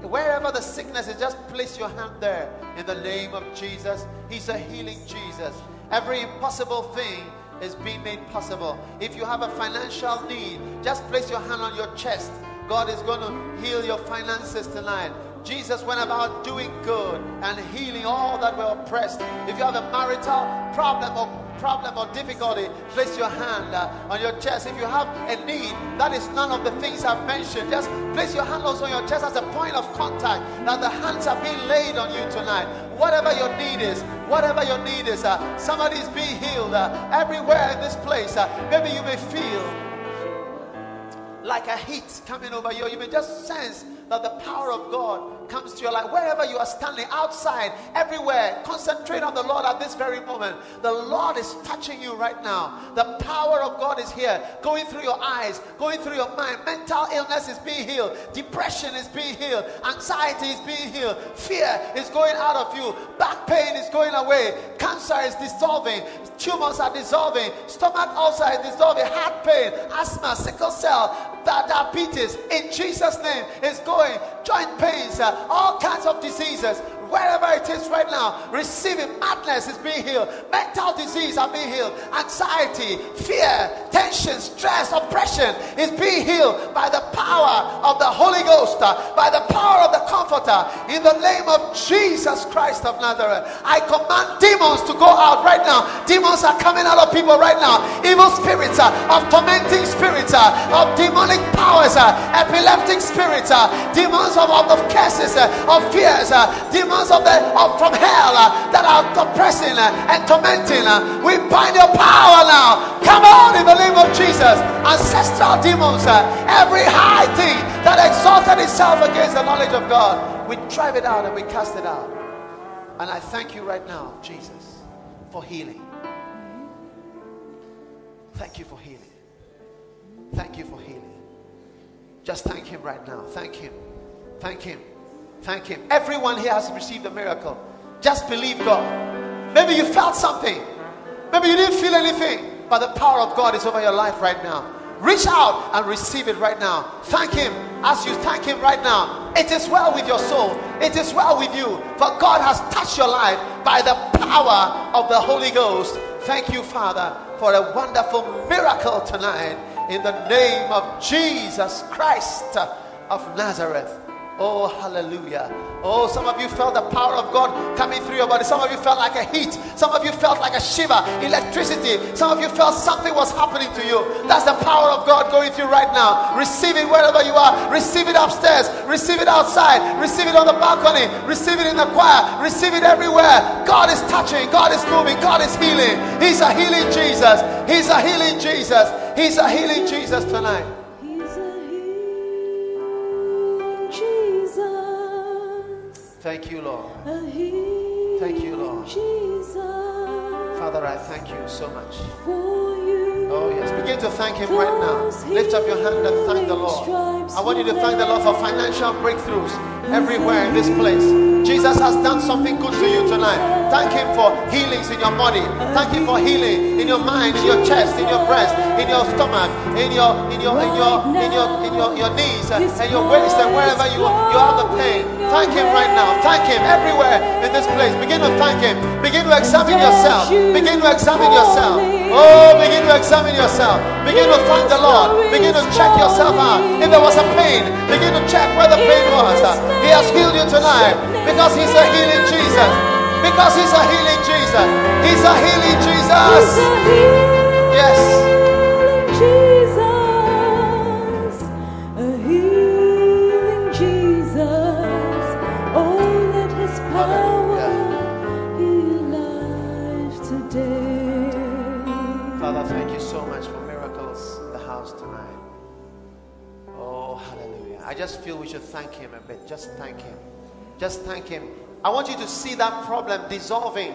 wherever the sickness is, just place your hand there in the name of Jesus. He's a healing Jesus. Every impossible thing is being made possible. If you have a financial need, just place your hand on your chest. God is going to heal your finances tonight. Jesus went about doing good and healing all that were oppressed. If you have a marital problem or problem or difficulty, place your hand uh, on your chest. If you have a need, that is none of the things I've mentioned. Just place your hand on your chest as a point of contact that the hands are being laid on you tonight. Whatever your need is, whatever your need is, uh, somebody being healed uh, everywhere in this place. Uh, maybe you may feel like a heat coming over you. You may just sense that the power of God comes to your life. Wherever you are standing, outside, everywhere, concentrate on the Lord at this very moment. The Lord is touching you right now. The power of God is here, going through your eyes, going through your mind. Mental illness is being healed, depression is being healed, anxiety is being healed, fear is going out of you, back pain is going away, cancer is dissolving, tumors are dissolving, stomach ulcer is dissolving, heart pain, asthma, sickle cell, diabetes in Jesus' name is going. Joint pains, uh, all kinds of diseases, wherever it is right now, receiving madness is being healed, mental disease are being healed, anxiety, fear, tension, stress, oppression is being healed by the power of the Holy Ghost, uh, by the power of the Comforter, in the name of Jesus Christ of Nazareth. I command demons to go out right now. Demons are coming out of people right now. Evil spirits uh, of tormenting spirits, uh, of demonic powers, epileptic spirits, demons of, of, of curses, of fears, uh, demons of the of from hell uh, that are oppressing uh, and tormenting. uh, we bind your power now. Come on in the name of Jesus. Ancestral demons, every high thing that exalted itself against the knowledge of God, we drive it out and we cast it out. And I thank you right now, Jesus, for healing. Thank you for healing. Thank you for healing. Just thank Him right now. Thank Him. Thank Him. Thank Him. Everyone here has received a miracle. Just believe God. Maybe you felt something. Maybe you didn't feel anything. But the power of God is over your life right now. Reach out and receive it right now. Thank Him as you thank Him right now. It is well with your soul. It is well with you. For God has touched your life by the power of the Holy Ghost. Thank you, Father, for a wonderful miracle tonight in the name of Jesus Christ of Nazareth. Oh, hallelujah. Oh, some of you felt the power of God coming through your body. Some of you felt like a heat. Some of you felt like a shiver, electricity. Some of you felt something was happening to you. That's the power of God going through right now. Receive it wherever you are. Receive it upstairs. Receive it outside. Receive it on the balcony. Receive it in the choir. Receive it everywhere. God is touching. God is moving. God is healing. He's a healing Jesus. He's a healing Jesus. He's a healing Jesus tonight. Thank you, Lord. Thank you, Lord. Jesus. Father, I thank you so much. Oh, yes. Begin to thank Him right now. Lift up your hand and thank the Lord. I want you to thank the Lord for financial breakthroughs everywhere in this place. Jesus has done something good to you tonight. Thank Him for healings in your body. Thank Him for healing in your mind, in your chest, in your breast, in your stomach, in your in your in your in your in your, your knees uh, and your waist and wherever you you have the pain. Thank Him right now. Thank Him everywhere in this place. Begin to thank Him. Begin to examine yourself. Begin to examine yourself. Oh, begin to examine yourself. Begin to thank the Lord. Begin to check yourself out. If there was a pain, begin to check where the pain was. He has healed you tonight because He's a healing Jesus. Because He's a healing Jesus. He's a healing Jesus. Yes. Just feel we should thank Him a bit. Just thank Him. Just thank Him. I want you to see that problem dissolving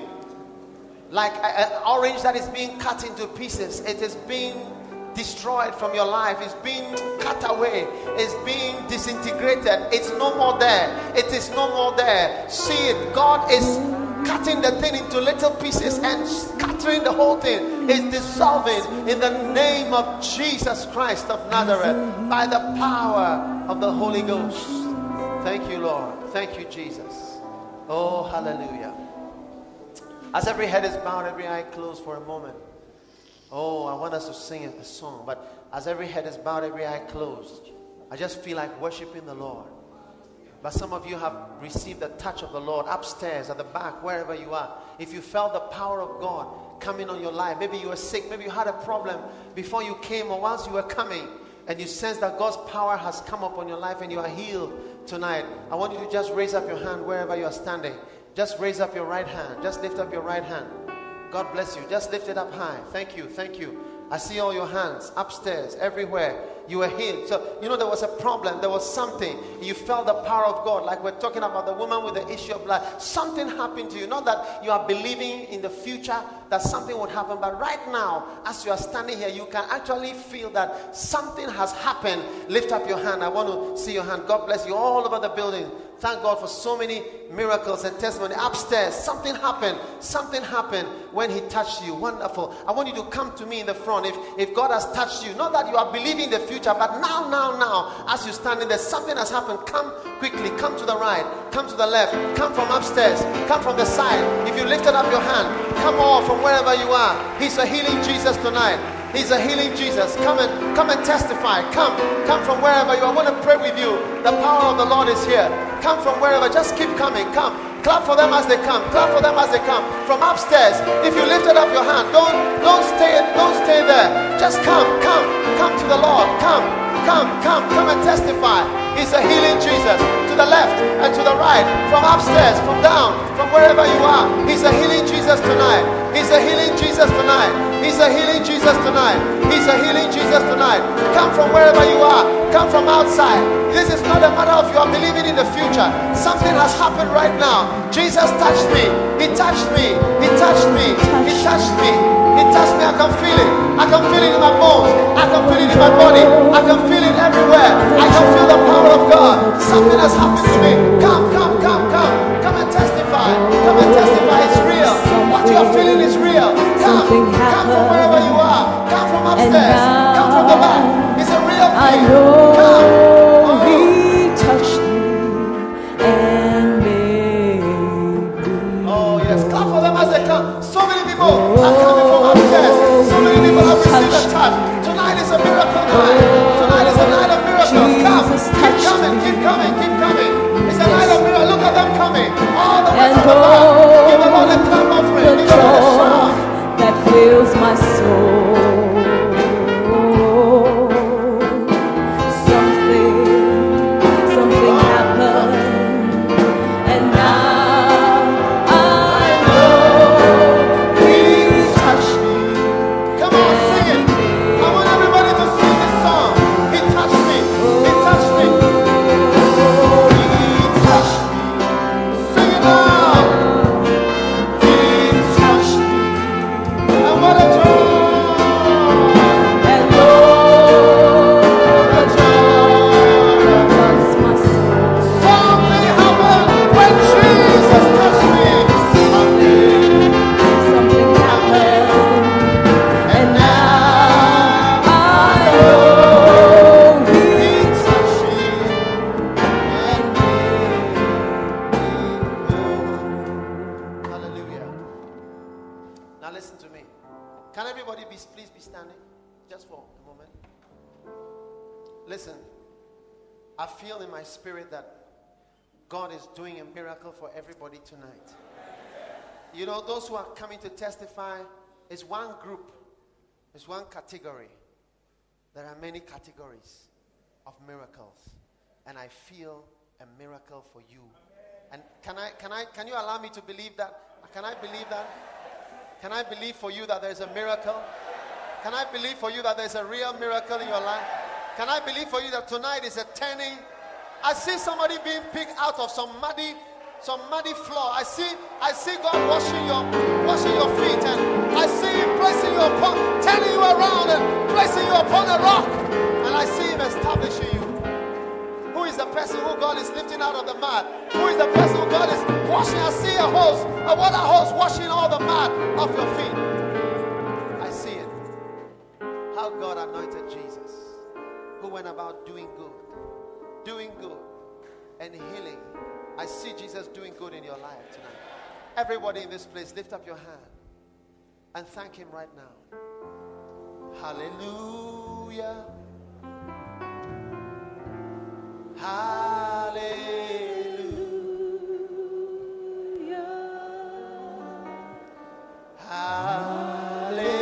like an orange that is being cut into pieces. It is being destroyed from your life. It's being cut away. It's being disintegrated. It's no more there. It is no more there. See it. God is cutting the thing into little pieces and scattering the whole thing. is dissolving in the name of Jesus Christ of Nazareth by the power of the Holy Ghost. Thank you, Lord. Thank you, Jesus. Oh, hallelujah. As every head is bowed, every eye closed for a moment. Oh, I want us to sing a song, but as every head is bowed, every eye closed, I just feel like worshiping the Lord. But some of you have received the touch of the Lord upstairs, at the back, wherever you are. If you felt the power of God coming on your life, maybe you were sick, maybe you had a problem before you came or whilst you were coming, and you sense that God's power has come upon your life and you are healed tonight, I want you to just raise up your hand wherever you are standing. Just raise up your right hand. Just lift up your right hand. God bless you. Just lift it up high. Thank you. Thank you. I see all your hands upstairs, everywhere. You were healed. So, you know, there was a problem. There was something. You felt the power of God. Like we're talking about the woman with the issue of blood. Something happened to you. Not that you are believing in the future that something would happen, but right now, as you are standing here, you can actually feel that something has happened. Lift up your hand. I want to see your hand. God bless you all over the building. Thank God for so many miracles and testimony. Upstairs, something happened. Something happened when He touched you. Wonderful. I want you to come to me in the front. If, if God has touched you, not that you are believing the future, but now, now, now, as you stand in there, something has happened. Come quickly. Come to the right. Come to the left. Come from upstairs. Come from the side. If you lifted up your hand, come all from wherever you are. He's a healing Jesus tonight. He's a healing Jesus. Come and come and testify. Come, come from wherever you are. I want to pray with you. The power of the Lord is here. Come from wherever. Just keep coming. Come. Clap for them as they come. Clap for them as they come. From upstairs. If you lifted up your hand, don't don't stay don't stay there. Just come, come, come to the Lord. Come, come, come, come and testify. He's a healing the left and to the right. From upstairs, from down, from wherever you are. He's a healing Jesus tonight. He's a healing Jesus tonight. He's a healing Jesus tonight. He's a healing Jesus tonight. Come from wherever you are. Come from outside. This is not a matter of you are believing in the future. Something has happened right now. Jesus touched me. He touched me. He touched me. He touched me. He touched me. I can feel it. I can feel it in my bones. I can feel it in my body. I can feel it everywhere. I can feel the power of God. Something has happened to me. Come, come, come, come. Come and testify. Come and testify. It's real. What you are feeling is real. Come, come from wherever you are. Come from upstairs. Come from the back. It's a real thing. Come. All to testify is one group, is one category. There are many categories of miracles, and I feel a miracle for you. And can I, can I, can you allow me to believe that? Can I believe that? Can I believe for you that there's a miracle? Can I believe for you that there's a real miracle in your life? Can I believe for you that tonight is a turning? I see somebody being picked out of some muddy, some muddy floor. I see, I see God washing your, washing your feet, and I see Him placing you upon, turning you around, and placing you upon a rock. And I see Him establishing you. Who is the person who God is lifting out of the mud? Who is the person who God is washing? I see a hose, a water hose washing all the mud off your feet. I see it. How God anointed Jesus, who went about doing good, doing good, and healing. I see Jesus doing good in your life tonight. Everybody in this place, lift up your hand and thank Him right now. Hallelujah. Hallelujah. Hallelujah,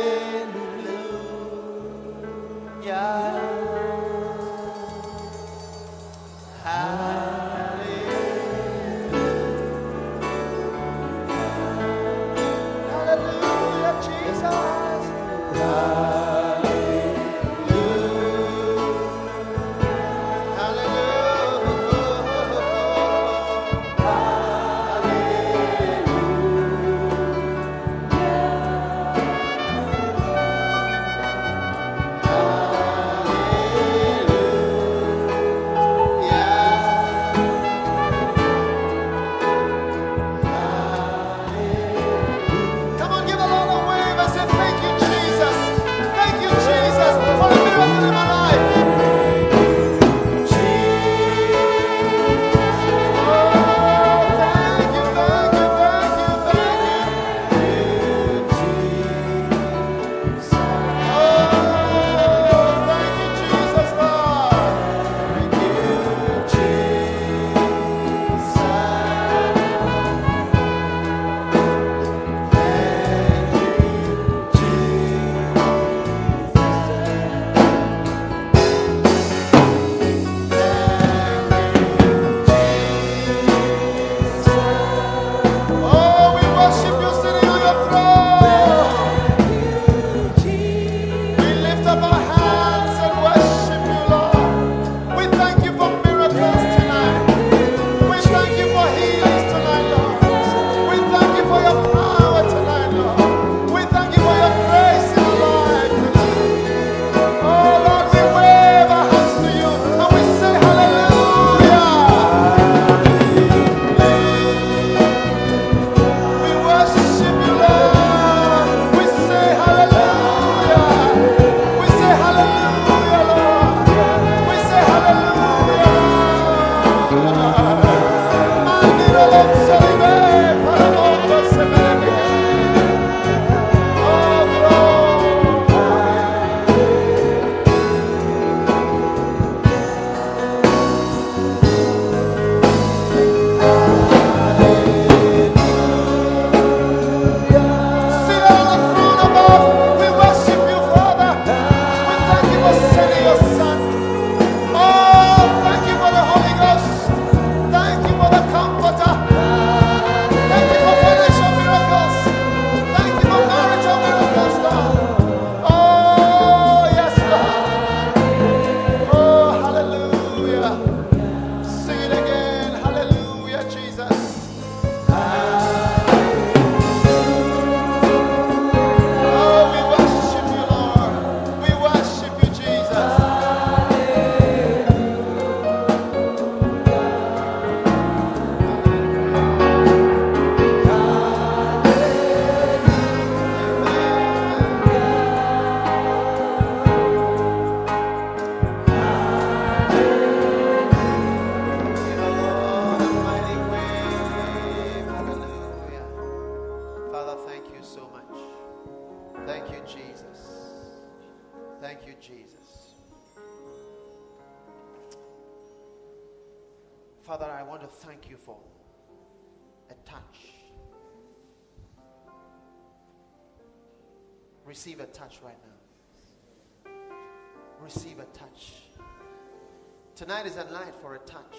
Tonight is a night for a touch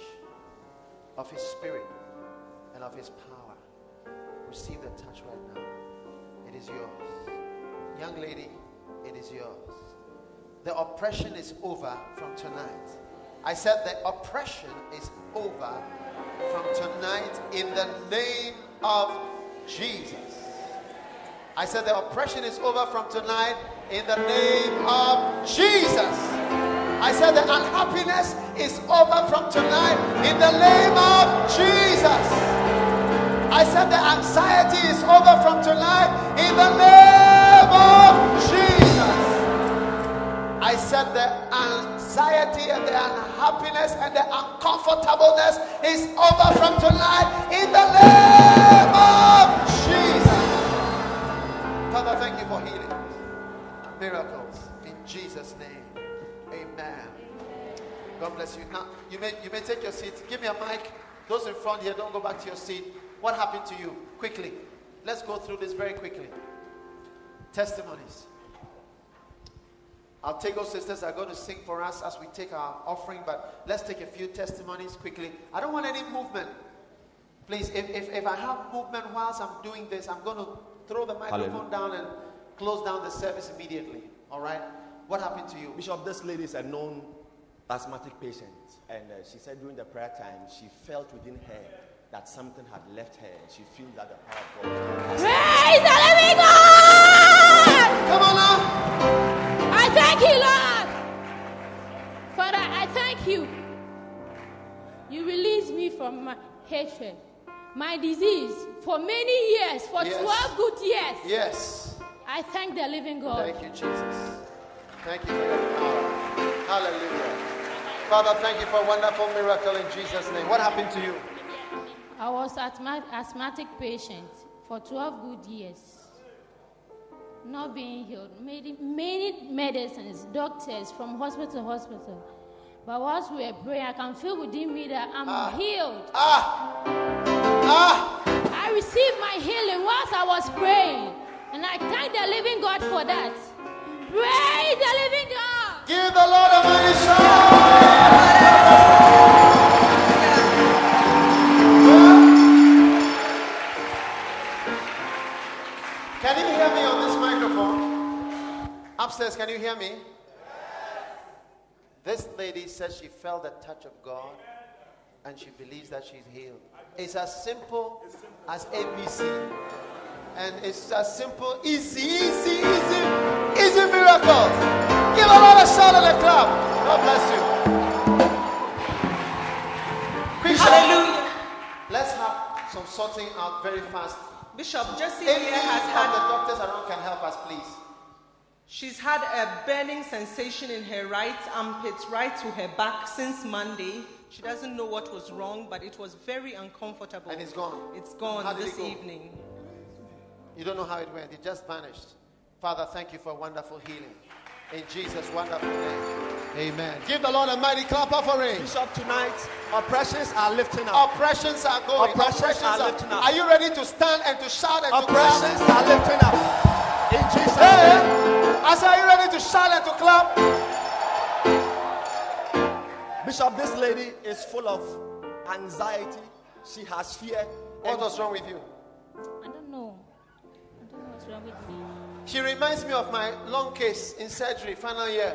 of His Spirit and of His power. Receive the touch right now. It is yours. Young lady, it is yours. The oppression is over from tonight. I said the oppression is over from tonight in the name of Jesus. I said the oppression is over from tonight in the name of Jesus. I said the unhappiness is over from tonight in the name of Jesus. I said the anxiety is over from tonight in the name of Jesus. I said the anxiety and the unhappiness and the uncomfortableness is over from tonight in the name of Jesus. Father, thank you for healing, miracles in Jesus' name. Amen. God bless you. Now you may you may take your seat. Give me a mic. Those in front here, don't go back to your seat. What happened to you? Quickly. Let's go through this very quickly. Testimonies. Our Tagoe sisters are going to sing for us as we take our offering, but let's take a few testimonies quickly. I don't want any movement. Please, if, if, if I have movement whilst I'm doing this, I'm going to throw the microphone Hallelujah. down and close down the service immediately. All right? What happened to you? Bishop, this lady is a known asthmatic patient, and uh, she said during the prayer time she felt within her that something had left her, and she feels that the power of God. Praise the living God! Come on now. I thank you, Lord. Father, I thank you. You released me from my hatred, my disease for many years, for Yes. 12 good years. Yes. I thank the living God. Thank you, Jesus. Thank you for your power. Hallelujah. Father, thank you for a wonderful miracle in Jesus' name. What happened to you? I was asthma- asthmatic patient for 12 good years. Not being healed. Many, many medicines, doctors from hospital to hospital. But whilst we were praying, I can feel within me that I'm healed. Ah! Ah! I received my healing whilst I was praying. And I thank the living God for that. Praise the living God. Give the Lord a mighty shout! Can you hear me on this microphone? Upstairs, can you hear me? This lady says she felt the touch of God and she believes that she's healed. It's as simple as ABC. And it's as simple, easy, easy, easy, easy miracles. Give a lot of shout and a clap. God bless you. Shout. Hallelujah. Let's have some sorting out very fast. Bishop Jessie Any here of has the doctors around can help us, please. she's had a burning sensation in her right armpit, right to her back since Monday. She doesn't know what was wrong, but it was very uncomfortable. And it's gone. It's gone this it go? evening. You don't know how it went. It just vanished. Father, thank you for a wonderful healing. In Jesus' wonderful name. Amen. Give the Lord a mighty clap offering. Bishop, tonight oppressions are lifting up. Oppressions are going. Oppressions are lifting up. Are you ready to stand and to shout and to clap? Oppressions are lifting up. In Jesus' Hey, name. I said, are you ready to shout and to clap? Bishop, this lady is full of anxiety. She has fear. What was wrong with you? I don't know. I don't know what's wrong with me. She reminds me of my long case in surgery, final year.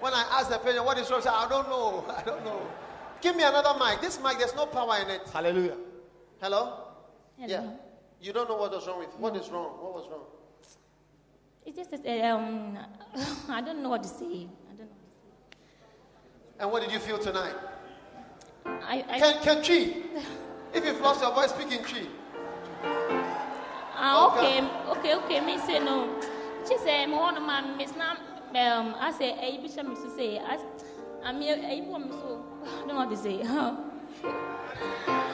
When I asked the patient, what is wrong? She said, I don't know. (laughs) I don't know. Give me another mic. This mic, there's no power in it. Hallelujah. Hello? Hello. Yeah. You don't know what was wrong with you. What is wrong? What was wrong? It's just that, um, (laughs) I don't know what to say. I don't know. And what did you feel tonight? I, I, Can, can Twi? If you've lost your voice, speak in Twi. ah, okay, okay, okay. Me say no. She say, "Me want man, Miss Nam." Um, I say, "Hey, Bishop, me to say, I, I mean, I want me so. I don't know what to say. (laughs)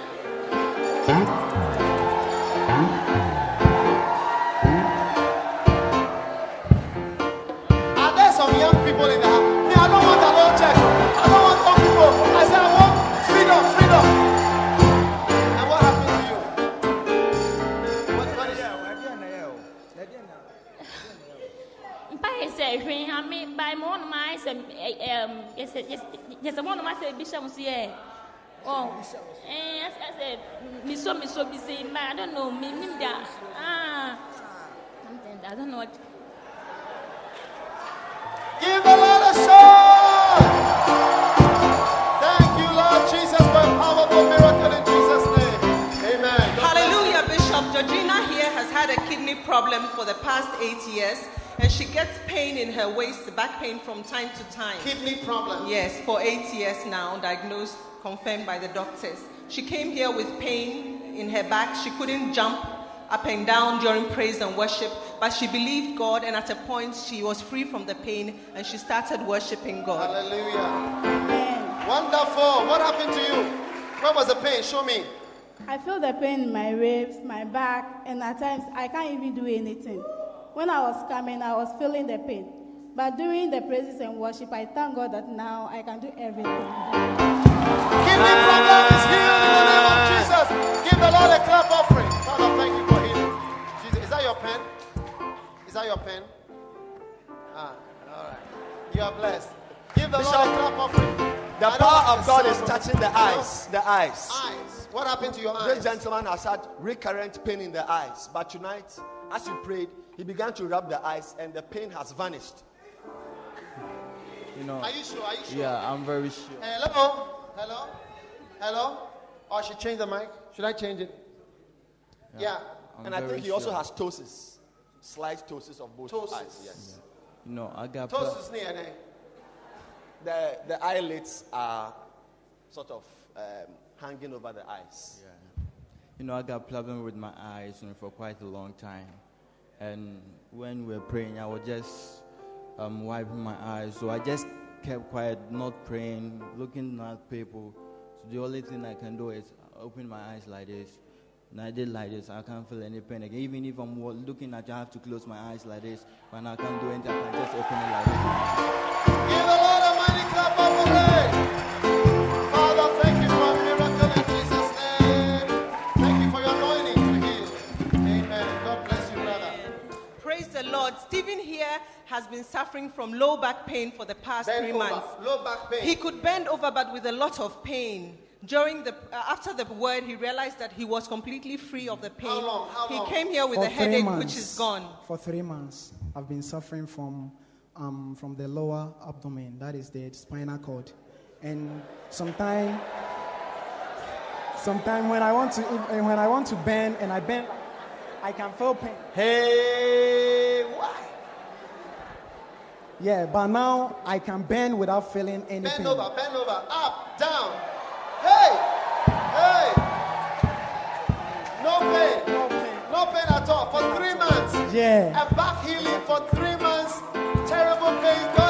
hwee ha me by mo no ma ayɛ sɛ ɛm yɛsɛ yɛsɛ mo no ma sɛ bishop so yɛ ɔ ɛɛ ɛsɛ miso miso bi se I don't know mi nim da ah something I don't know what. Give the Lord a shout. Thank you, Lord Jesus, for a powerful miracle in Jesus' name. Amen. God bless you. Hallelujah, Bishop. Georgina here has had a kidney problem for the past eight years. And she gets pain in her waist, back pain from time to time. Kidney problem. Yes, for eight years now, diagnosed, confirmed by the doctors. She came here with pain in her back. She couldn't jump up and down during praise and worship, but she believed God, and at a point, she was free from the pain and she started worshiping God. Hallelujah. Amen. Wonderful. What happened to you? Where was the pain? Show me. I feel the pain in my ribs, my back, and at times I can't even do anything. When I was coming, I was feeling the pain. But during the praises and worship, I thank God that now I can do everything. Kidney problem is healed in the name of Jesus. Give the Lord a clap offering. Father, thank you for healing. Jesus, is that your pen? Is that your pen? Ah, all right. You are blessed. Give the Lord a clap offering. The power of God is touching the eyes. The eyes. Eyes. What happened to your eyes? This gentleman has had recurrent pain in the eyes, but tonight, as you prayed, he began to rub the eyes, and the pain has vanished. You know, Are you sure? Are you sure? yeah, I'm very sure. Hello? Hello? Hello? Or I should change the mic? Should I change it? Yeah. I'm and I think he also has ptosis, slight ptosis of both Ptosis. eyes. Yes. You know, I got. Toast pla- is near there. The, the eyelids are sort of um, hanging over the eyes. Yeah. You know, I got problem with my eyes you know, for quite a long time, and when we were praying, I was just um, wiping my eyes. So I just kept quiet, not praying, looking at people. So the only thing I can do is open my eyes like this. And I did like this. I can't feel any pain again. Even if I'm looking at you, I have to close my eyes like this. When I can't do anything, I can just open it like this. Give clap Stephen here has been suffering from low back pain for the past Bend three over. months. Low back pain. He could bend over, but with a lot of pain. During the uh, after the word, he realized that he was completely free of the pain. How long? How he long? came here with For a three headache, months. which is gone. For three months, I've been suffering from um, from the lower abdomen, that is the spinal cord, and sometimes sometime when I want to and when I want to bend and I bend, I can feel pain. Hey, why? Yeah, but now I can bend without feeling any Bend over, bend over, up, down. Hey! Hey! No pain. No pain. No pain at all. For three months. Yeah. A back healing for three months. Terrible pain.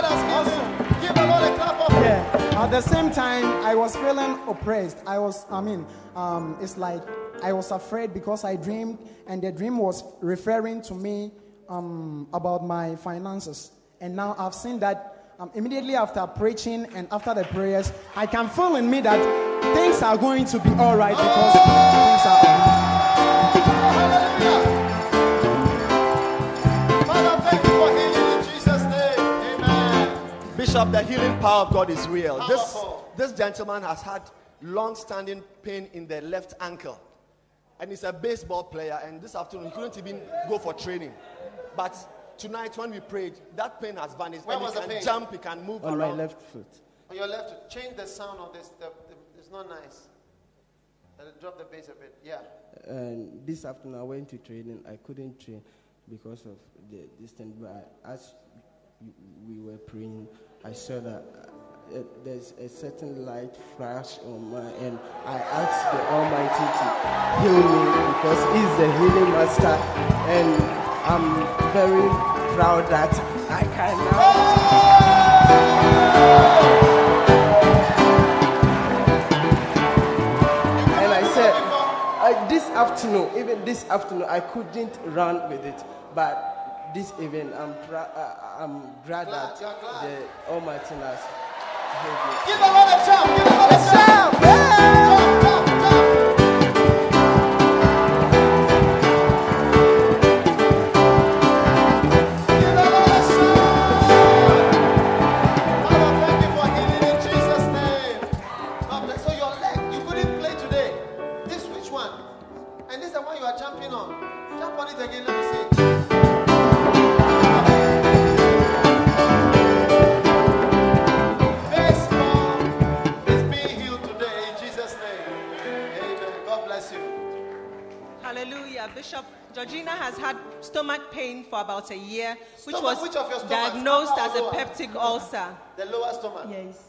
Yeah. At the same time, I was feeling oppressed. I was, I mean, um, it's like I was afraid because I dreamed, and the dream was referring to me um, about my finances. And now I've seen that um, immediately after preaching and after the prayers, I can feel in me that things are going to be all right because things are Bishop, the healing power of God is real. This, Powerful. this gentleman has had long standing pain in the left ankle. And he's a baseball player. And this afternoon, he couldn't even go for training. But tonight, when we prayed, that pain has vanished. Where and was he the can pain? jump, he can move On my left foot. On your left, foot. change the sound of this. The, the, it's not nice. Uh, Drop the bass a bit. Yeah. And this afternoon I went to training. I couldn't train because of the distance. But as we were praying, I saw that uh, there's a certain light flash on my and I asked the Almighty to heal me because He's the healing master, and I'm very proud that I can now. And I said, uh, this afternoon, even this afternoon, I couldn't run with it. But this evening, I'm, pra- uh, I'm glad, Glad, that glad. the Almighty has. Give the Lord a jump. Give the Lord a jump. Bishop Georgina has had stomach pain for about a year, which Stomach- was which of your diagnosed as a lower? peptic ulcer. The lower stomach. Yes.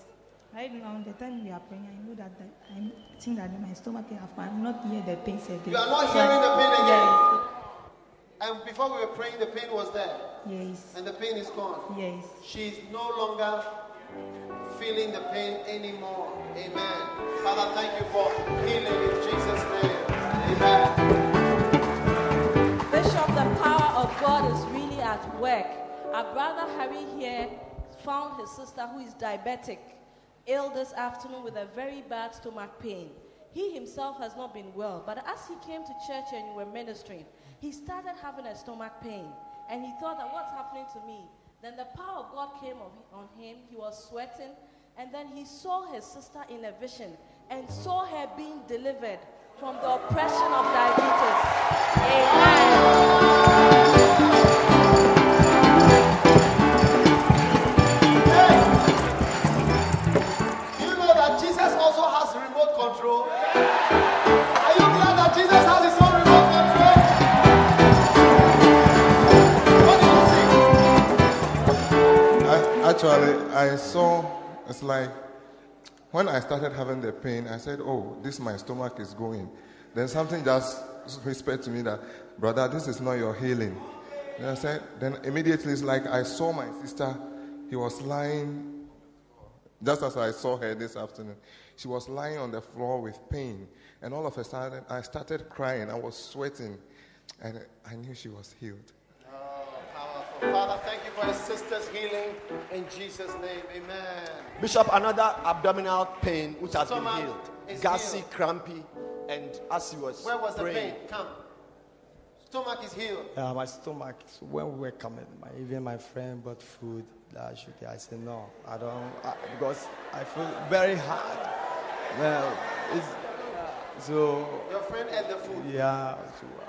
Right now, the time we are praying, I know that, that I think that my stomach have I'm not hear the pains again. You are not So- hearing the pain again. Yes. And before we were praying, the pain was there. Yes. And the pain is gone. Yes. She's no longer feeling the pain anymore. Amen. Father, thank you for healing in Jesus' name. Amen. At work. Our brother Harry here found his sister who is diabetic ill this afternoon with a very bad stomach pain. He himself has not been well, but as he came to church and you were ministering, he started having a stomach pain. And he thought that what's happening to me? Then the power of God came on him. He was sweating. And then he saw his sister in a vision and saw her being delivered from the oppression of diabetes. Amen. Actually, I saw it's like when I started having the pain, I said, "Oh, this my stomach is going." Then something just whispered to me that, "Brother, this is not your healing." Then I said, then immediately it's like I saw my sister. He was lying, just as I saw her this afternoon. She was lying on the floor with pain, and all of a sudden I started crying. I was sweating, and I knew she was healed. Powerful. Father, thank you for his sister's healing in Jesus' name. Amen. Bishop, another abdominal pain which has Stomach been healed. is Gassy, healed. crampy, and as he was Where was the praying, pain? Come. Stomach is healed. Yeah, my stomach. So when we were coming, my, even my friend bought food that I should eat. I said no, I don't, I, because I feel very hard. Well, it's, so Your friend ate the food. yeah, so uh,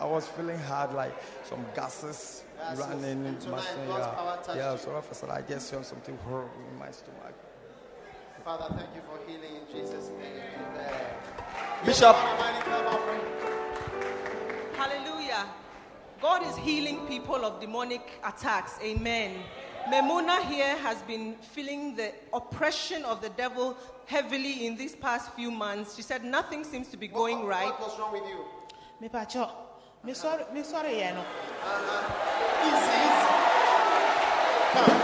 I was feeling hard, like some gases Gases. running And in my tonight stomach. God's power Yeah, so all of a sudden I just felt something horrible in my stomach. Father, thank you for healing in Jesus' name. Amen. Bishop. Yes, Almighty, come offering. Hallelujah. God is healing people of demonic attacks. Amen. Memuna here has been feeling the oppression of the devil heavily in these past few months. She said nothing seems to be going right. What was wrong with you? Me pacho. Me sorry, me sorry, yeah, no. Easy, easy. Come.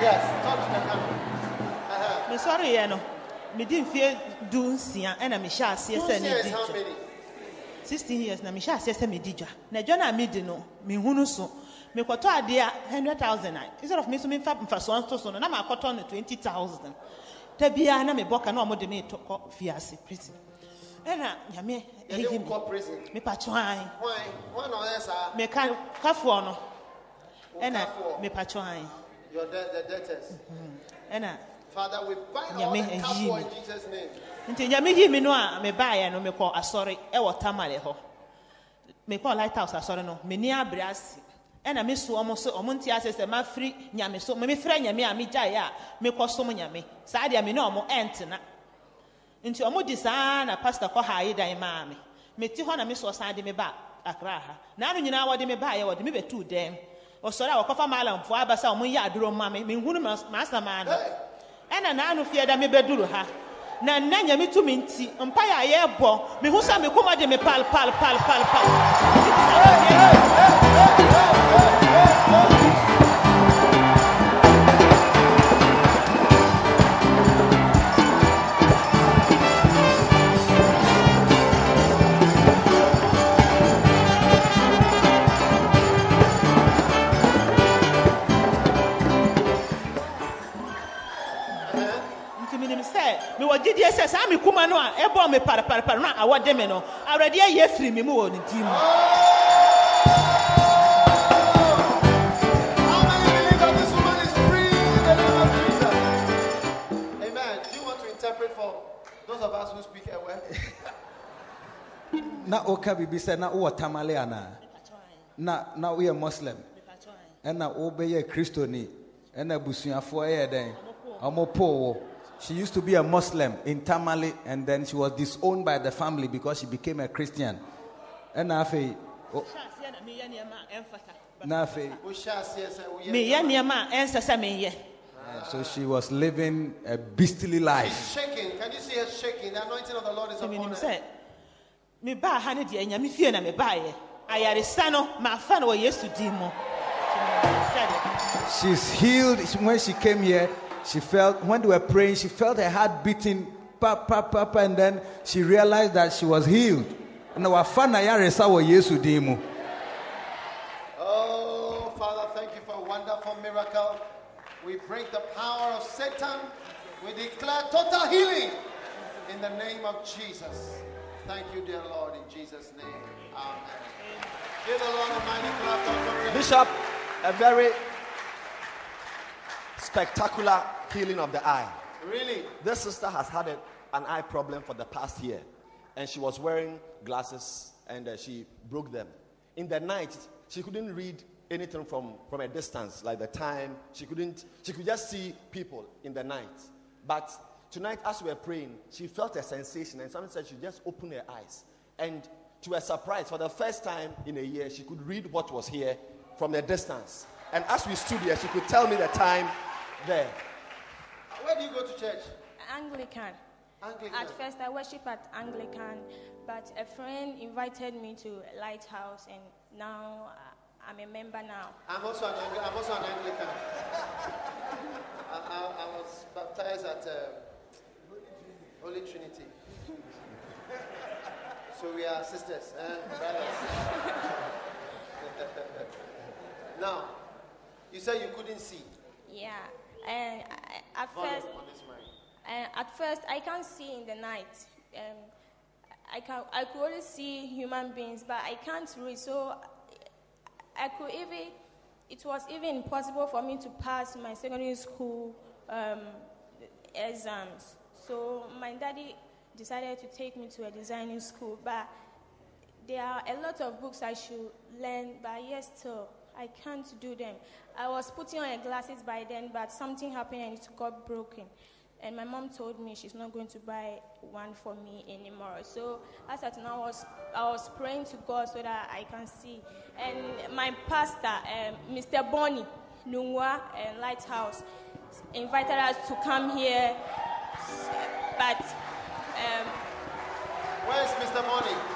Yes, talk to the camera. Me sorry, yeah, no. Me di mfie du nsia ɛna me hyɛ aseɛ Two sɛ ne years, di how dwa. many? 16 years na me hyɛ aseɛ sɛ me di dwa. Na dwa na me di no, me hunu so. Me kɔtɔ adeɛ a 100,000 a instead of me so me fa mfasoɔ nto so no na ma akɔtɔ no 20,000. Da biara na me bɔ ka na ɔmo de me to kɔ fie ase prison. Ɛna nyame ɛyi me. Me pacho an. Why? Why not yes. Me ka kafoɔ no. Ɛna me pacho an. Your de- the debtors. Mm-hmm. Ɛna Father, we bind all the Nyame cup ayi for me. in Jesus' name. nti nyame yi mi no a mebaeɛ no mekɔ asɔre ɛwɔ tamale hɔ mekɔ lighthouse asɔre no meni abere ase ɛna meso ɔmo so ɔmo nte ase sɛ mafiri nyame so memefrɛ nyame a megyaeɛ a mekɔ som nyame saa deɛ mene ɔmo ɛntena nti ɔmo di saa na pastor kɔ ha ayi dan maa me meti hɔ na mesoɔ san de me ba akra ha. Na ano nyinaa wɔde me baeɛ wɔde me bɛtuu dɛm. Ɔsɔre a wɔkɔfa maalamfoɔ aba sɛ ɔmo yɛ aduro ma me menhunu maasamaa no ɛna naano fie da mebɛduru ha. Na nna nyame tumi nti mpaeɛ a yɛrebɔ. Mehu sɛ me koma de me pal mewɔ gyidie sɛ saa me kuma no a ɛbɔɔ me pareparepare no a awɔde me no awurade ayi afiri me mu wɔ ne din mu. Amen. Do you want to interpret for those of us who speak a word? na woka biribi sɛ na wowɔ tamale anaa na na woyɛ muslim? Ɛna wobɛyɛ kristoni? Ɛna abusuafoɔ yɛ dɛn? Ɔmo poo wo she used to be a muslim in tamale and then she was disowned by the family because she became a christian. Ɛna afei hyɛ aseɛ na meyɛ nneɛma a ɛmfata na afei wohyɛ aseɛ sɛ woyɛ meyɛ nneɛma a ɛnsɛ sɛ menyɛ uh, so she was living a beastly life. She's shaking. Can you see her shaking? The anointing of the lord is sɛ upon her. sɛ mebaa ha no deɛ nyame fie na mebaeɛ ayaresa no maafa no wɔ yesu din mu she's healed. When she came here she felt when they were praying she felt her heart beating pa pa pa pa and then she realized that she was healed na wafa na yaresa wɔ yesu din mu Oh, Father, thank you for a wonderful miracle. We break the power of Satan. We declare total healing in the name of Jesus. Thank you, dear Lord, in Jesus' name. Amen. Give the Lord a mighty clap of. Bishop, a very spectacular healing of the eye. Really? This sister has had a, an eye problem for the past year, and she was wearing glasses and uh, she broke them. In the night, she couldn't read anything from, from a distance, like the time. She couldn't, she could just see people in the night. But tonight, as we were praying, she felt a sensation, and someone said she just opened her eyes. And to her surprise, for the first time in a year, she could read what was here from a distance. And as we stood here, she could tell me the time there. Where do you go to church? Anglican. Anglican. At first, I worship at Anglican, but a friend invited me to Lighthouse, and now uh, I'm a member now. I'm also an, Ang- I'm also an Anglican. I, I, I was baptized at uh, Holy Trinity. So we are sisters, and brothers. (laughs) now, you said you couldn't see. Yeah, and I, at first, on this mic. uh, at first I can't see in the night. Um, I can I could only see human beings, but I can't read. So I could even it was even impossible for me to pass my secondary school um, exams. So my daddy decided to take me to a designing school, but there are a lot of books I should learn, but yet still I can't do them. I was putting on glasses by then, but something happened and it got broken. And my mom told me she's not going to buy one for me anymore. So as at now, I was, I was praying to God so that I can see. And my pastor, um, Mr. Bonnie Nungua uh, Lighthouse, invited us to come here. But um, Where's Mr. Money?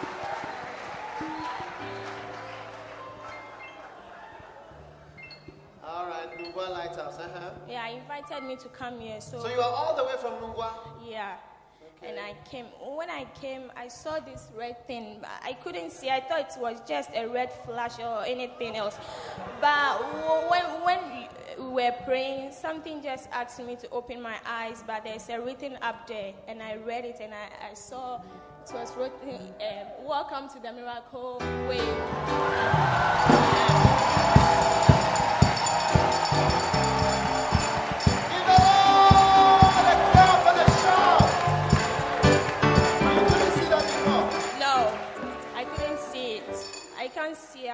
All right, Nungua Lighthouse. Uh-huh. yeah, invited me to come here. So, So you are all the way from Nungua? Yeah. And I came. When I came, I saw this red thing. but I couldn't see. I thought it was just a red flash or anything else. But when when we were praying, something just asked me to open my eyes. But there's a written up there, and I read it, and I, I saw it was written, uh, "Welcome to the miracle way."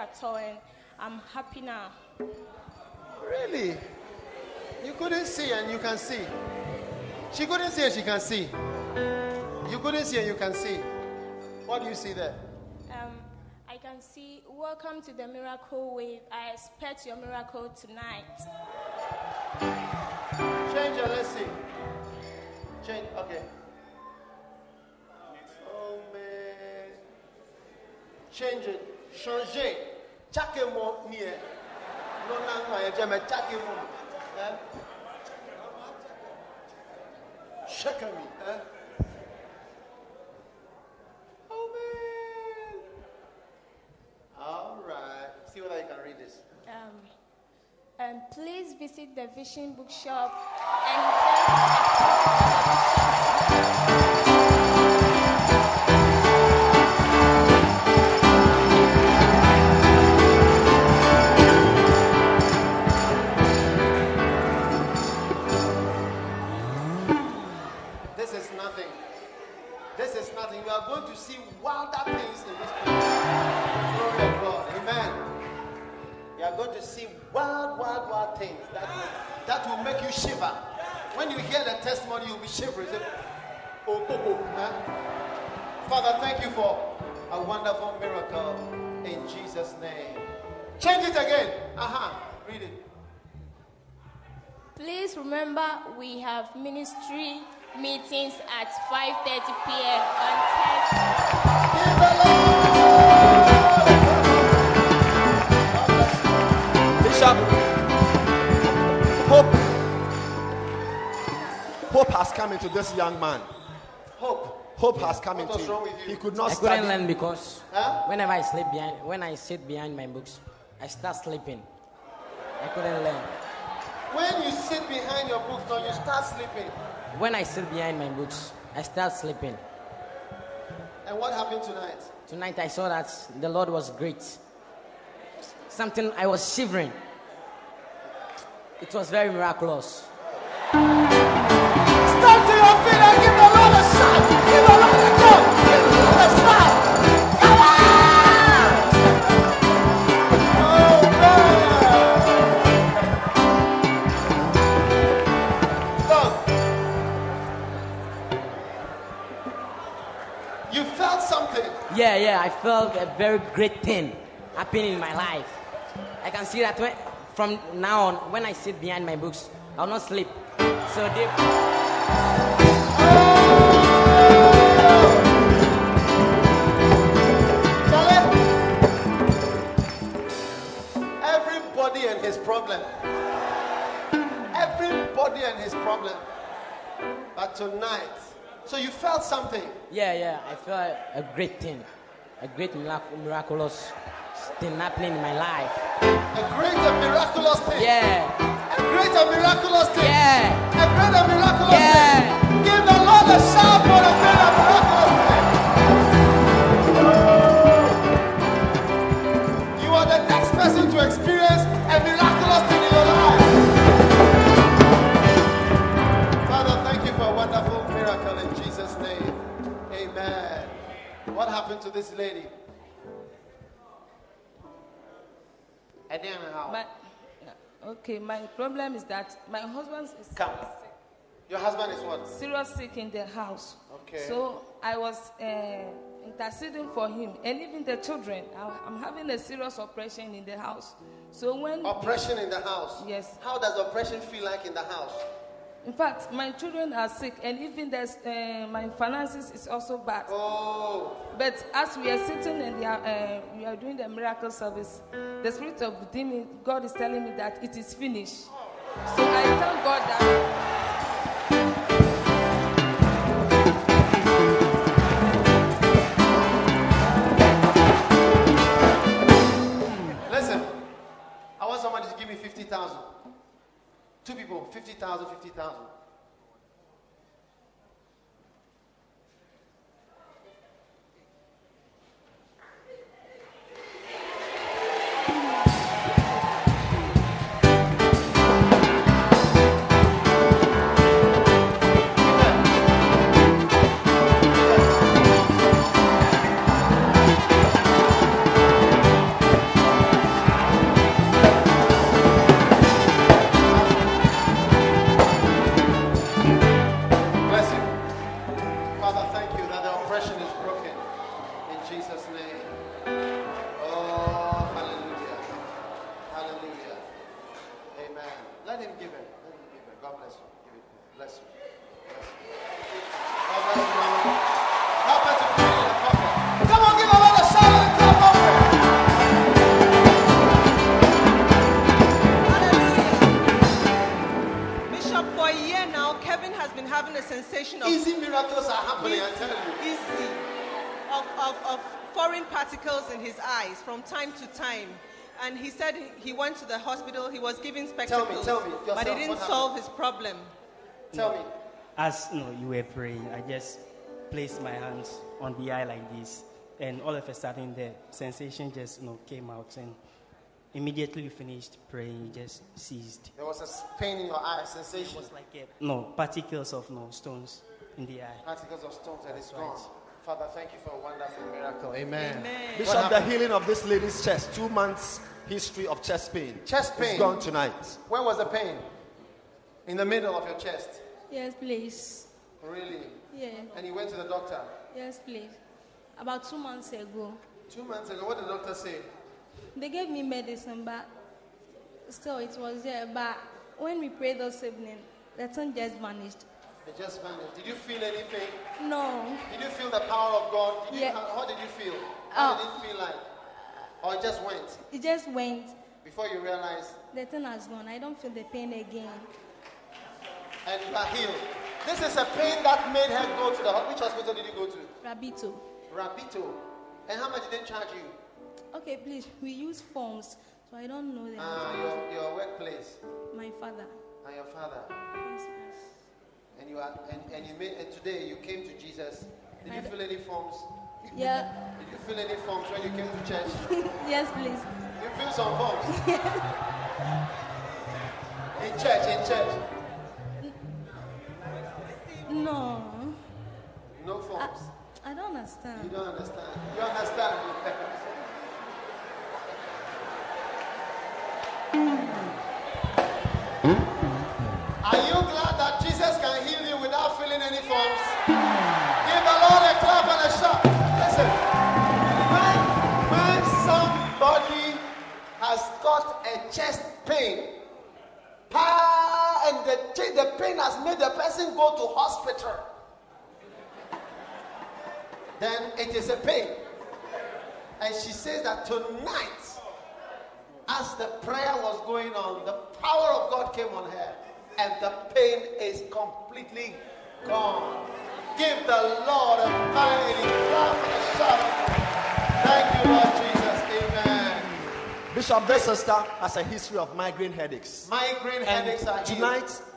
At all, and I'm happy now. Really? You couldn't see and you can see. She couldn't see and she can see. You couldn't see and you can see. What do you see there? Um, I can see. Welcome to the miracle wave. I expect your miracle tonight. Change it, let's see. Change, okay. Oh man. Change it. Changer. Chaque mot nie. Non, non, non, il y a jamais chaque mot. Hein? Chaque ami. Hein? Oh man. All right. See can read this. Um, um, please visit the Vision Bookshop and are going to see wilder things in this place. Glory of God. Amen. You are going to see wild, wild, wild things that will, that will make you shiver. When you hear the testimony, you'll be shivering. Say, oh, oh, oh. Father, thank you for a wonderful miracle In Jesus' name. Change it again. Uh huh. Read it. Please remember we have ministry meetings at 5:30 p.m. on Thursday. Bishop, hope, hope has come into this young man. Hope. Hope has come What into was him. wrong with you? He could not I couldn't learn because Huh? whenever I sleep behind, when I sit behind my books, I start sleeping. I couldn't learn. When you sit behind your books, now you start sleeping. When I sit behind my books, I start sleeping. And what happened tonight? Tonight I saw that the Lord was great. Something I was shivering. It was very miraculous. Stand to your feet and give the Lord a shout. Give the Lord a go. Give the Lord a shout. Yeah, yeah, I felt a very great thing happening in my life. I can see that when, from now on, when I sit behind my books, I'll not sleep. So they. Everybody and his problem. Everybody and his problem. But tonight, so you felt something. Yeah, yeah, I felt a great thing, a great mirac- miraculous thing happening in my life. A great and miraculous thing. Yeah. A great and miraculous thing. Yeah. A great and miraculous Yeah. thing. Give the Lord a shout for a great and miraculous What happened to this lady? And then how? My, okay, my problem is that my husband is Come. Your husband is what? serious sick in the house. Okay. So I was uh, interceding for him, and even the children. I, I'm having a serious operation in the house. So when Oppression in the house. Yes. How does oppression feel like in the house? In fact, my children are sick, and even there's, uh, my finances is also bad. Oh. But as we are sitting and we are, uh, we are doing the miracle service, the spirit of redeeming, God is telling me that it is finished. So I thank God that. Two people, 50,000, 50,000. And he said he went to the hospital, he was given spectacles. tell me, but yourself, it didn't solve his problem. Tell me. As you, know, you were praying, I just placed my hands on the eye like this, and all of a sudden the sensation just you know, came out, and immediately we finished praying, it just ceased. There was a pain in your eye, sensation. It was like a, no particles of no stones in the eye. Particles of stones and it's gone. Father, thank you for a wonderful miracle. Amen. What Bishop, the healing of this lady's chest, two months history of chest pain. Chest pain. It's gone tonight. Where was the pain? In the middle of your chest. Yes, please. Really? Yeah. And you went to the doctor. Yes, please. About two months ago. Two months ago, what did the doctor say? They gave me medicine, but still it was there. But when we prayed this evening, the thing just vanished. It just vanished. Did you feel anything? No. Did you feel the power of God? Did you, Yeah. how, how did you feel? How Oh. did it feel like? Or it just went It just went. before you realize? The thing has gone. I don't feel the pain again. and you are healed? This is a pain that made her go to the ho- which hospital did you go to? Rabito. Rabito. And how much did they charge you? Okay, please. We use forms, so I don't know them. Ah, your, your workplace My father. and your father. Yes. And you are and, and you made and today you came to Jesus. Did I you fill any forms? Yeah. Did you feel any forms when you came to church? (laughs) yes, please. You fill some forms. in church, in church. No. No forms. I don't understand. You don't understand. You understand. Are pain has made the person go to hospital, then it is a pain. And she says that tonight, as the prayer was going on, the power of God came on her, and the pain is completely gone. Give the Lord a mighty clap and a shout. Thank you, Lord Jesus. Amen. Bishop, this sister has a history of migraine headaches. Migraine And headaches are healed.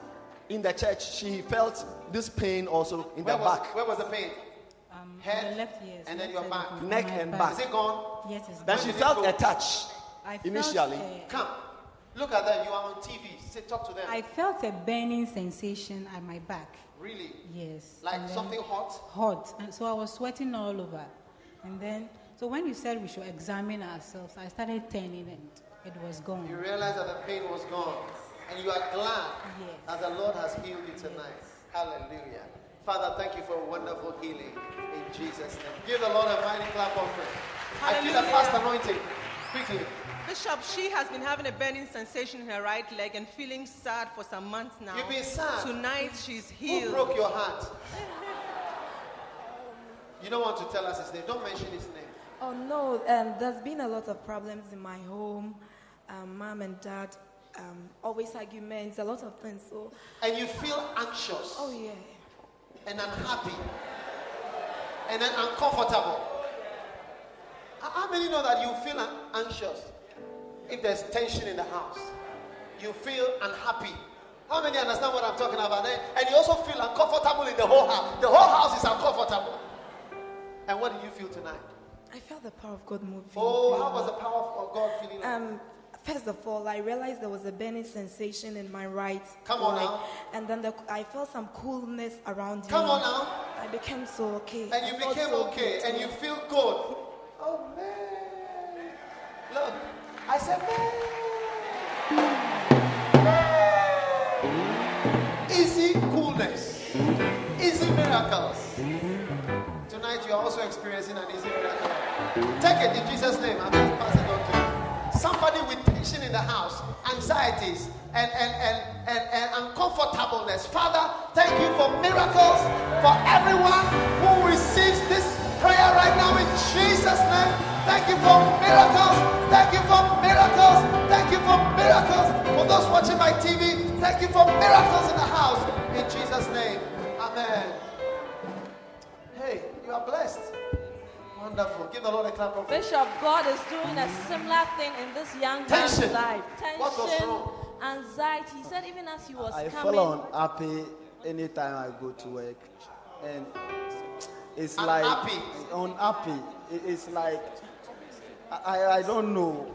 Tonight in the church, she felt this pain also in Where the was, back. where was the pain? Um, Head, the left ear. and then your back. Neck and back. Is it gone? Yes, it's Then gone. she felt go? a touch I felt, initially. uh, Come. Look at that. You are on TV. Say, talk to them. I felt a burning sensation at my back. really? Yes. Like and something hot? Hot. And so I was sweating all over. And then, so when you said we should examine ourselves, I started turning and it was gone. You realize that the pain was gone. And you are glad Yes. that the Lord has healed you tonight. Hallelujah. Father, thank you for a wonderful healing in Jesus' name. Give the Lord a mighty clap offering. I feel a Hallelujah. fast anointing. Quickly. Bishop, she has been having a burning sensation in her right leg and feeling sad for some months now. You've been sad? Tonight she's healed. Who broke your heart? You don't want to tell us his name. Don't mention his name. Oh no, um, there's been a lot of problems in my home. Um, mom and dad, um, always arguments, a lot of things. So, And you feel anxious oh yeah, and unhappy and then uncomfortable. How many know that you feel anxious if there's tension in the house? You feel unhappy. How many understand what I'm talking about? And and you also feel uncomfortable in the whole house. The whole house is uncomfortable. And what did you feel tonight? I felt the power of God moving. Oh, how was the power of God feeling? Um, first of all, I realized there was a burning sensation in my right Come on leg, now. and then the, I felt some coolness around you. Come me. on now. I became so okay. And you I felt became so okay good. and you feel good. Oh man. Look, I said, man. Easy coolness, easy miracles. Tonight you are also experiencing an easy miracle. Take it in Jesus' name. I'm going to pass it on. Somebody with tension in the house, anxieties, and, and, and, and, and uncomfortableness. Father, thank you for miracles for everyone who receives this prayer right now in Jesus' name. Thank you for miracles. Thank you for miracles. Thank you for miracles. For those watching my TV, thank you for miracles in the house. In Jesus' name. Amen. Hey, you are blessed. Wonderful. Give the Lord a clap of Bishop, God is doing a similar thing in this young man's Tension. life. Tension, What was wrong? anxiety. He said even as he was I coming. fall unhappy anytime I go to work, and it's Unhappy. like unhappy. It- It's like I, I don't know.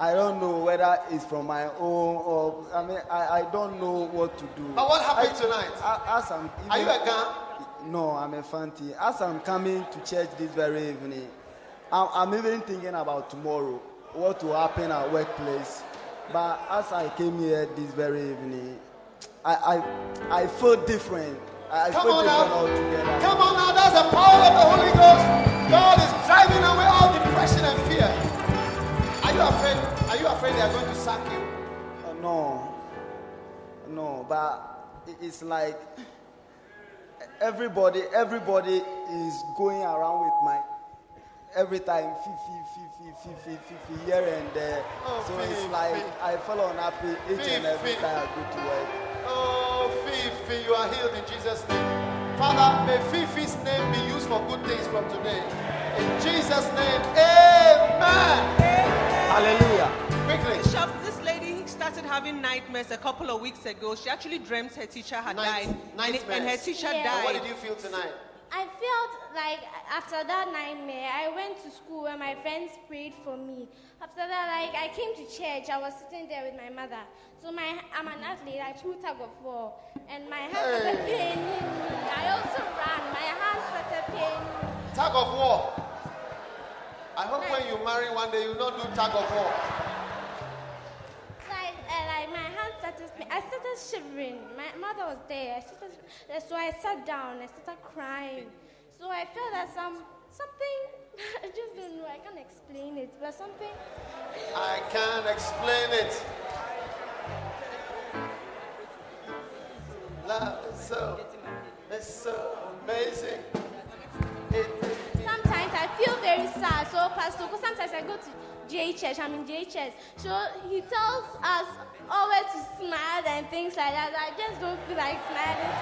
I don't know whether it's from my own or I mean I, I don't know what to do. But what happened I- tonight? I- as I'm Are you even- a Gan? No, I'm a Fanti. As I'm coming to church this very evening, I'm, I'm even thinking about tomorrow, what will happen at workplace. But as I came here this very evening, I, I, I feel different. I Come feel on different now. altogether. Come on now. That's the power of the Holy Ghost. God is driving away all depression and fear. Are you afraid? Are you afraid they are going to sack you? Uh, no, no, but it- it's like everybody, everybody is going around with my every time fifi, fifi, fifi, fifi here and there. Oh, so it's Fifi. like I feel unhappy each and every Fifi. time I go to work. Oh, Fifi, you are healed in Jesus' name. Father, may Fifi's name be used for good things from today. In Jesus' name, amen. Hallelujah. Quickly. Bishop, this lady started having nightmares a couple of weeks ago. She actually dreamt her teacher had Night- died. And, and her teacher Yeah. died. What did you feel tonight? I felt like after that nightmare, I went to school and my friends prayed for me. After that, like I came to church, I was sitting there with my mother. So my I'm an athlete. I put tug of war, and my hand started Hey. paining me. I also ran. My hand started paining me. Tug of war. I hope when you marry one day you will not do tug of war. Uh, like my hand started. I started shivering. My mother was there. Started, uh, so I sat down. I started crying. So I felt that some something. (laughs) I just don't know. I can't explain it, but something. I can't explain it. Love is so, it's so amazing. Sometimes I feel very sad. So, Pastor, because sometimes I go to JHS, I'm in JHS. So he tells us always to smile and things like that. I just don't feel like smiling.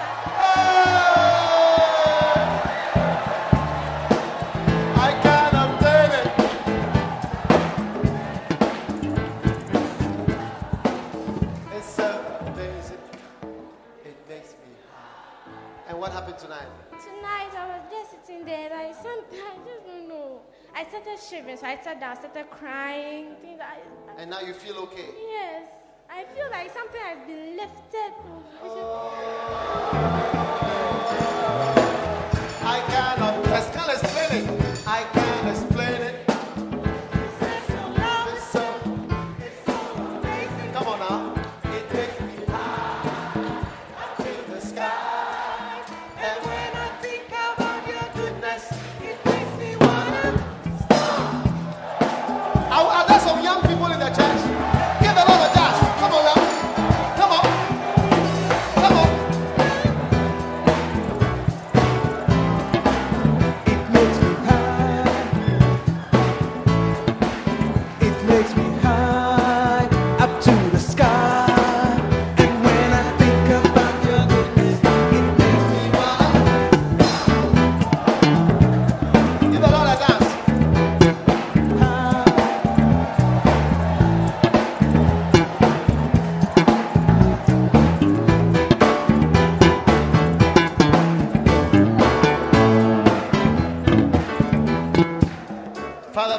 I can't obtain it. It's so amazing. It makes me happy. And what happened tonight? Tonight I was just sitting there, like something I just don't know. I started shivering, so I sat down, started crying. Things I, I- And now you feel okay. yes, I feel like something has been lifted. I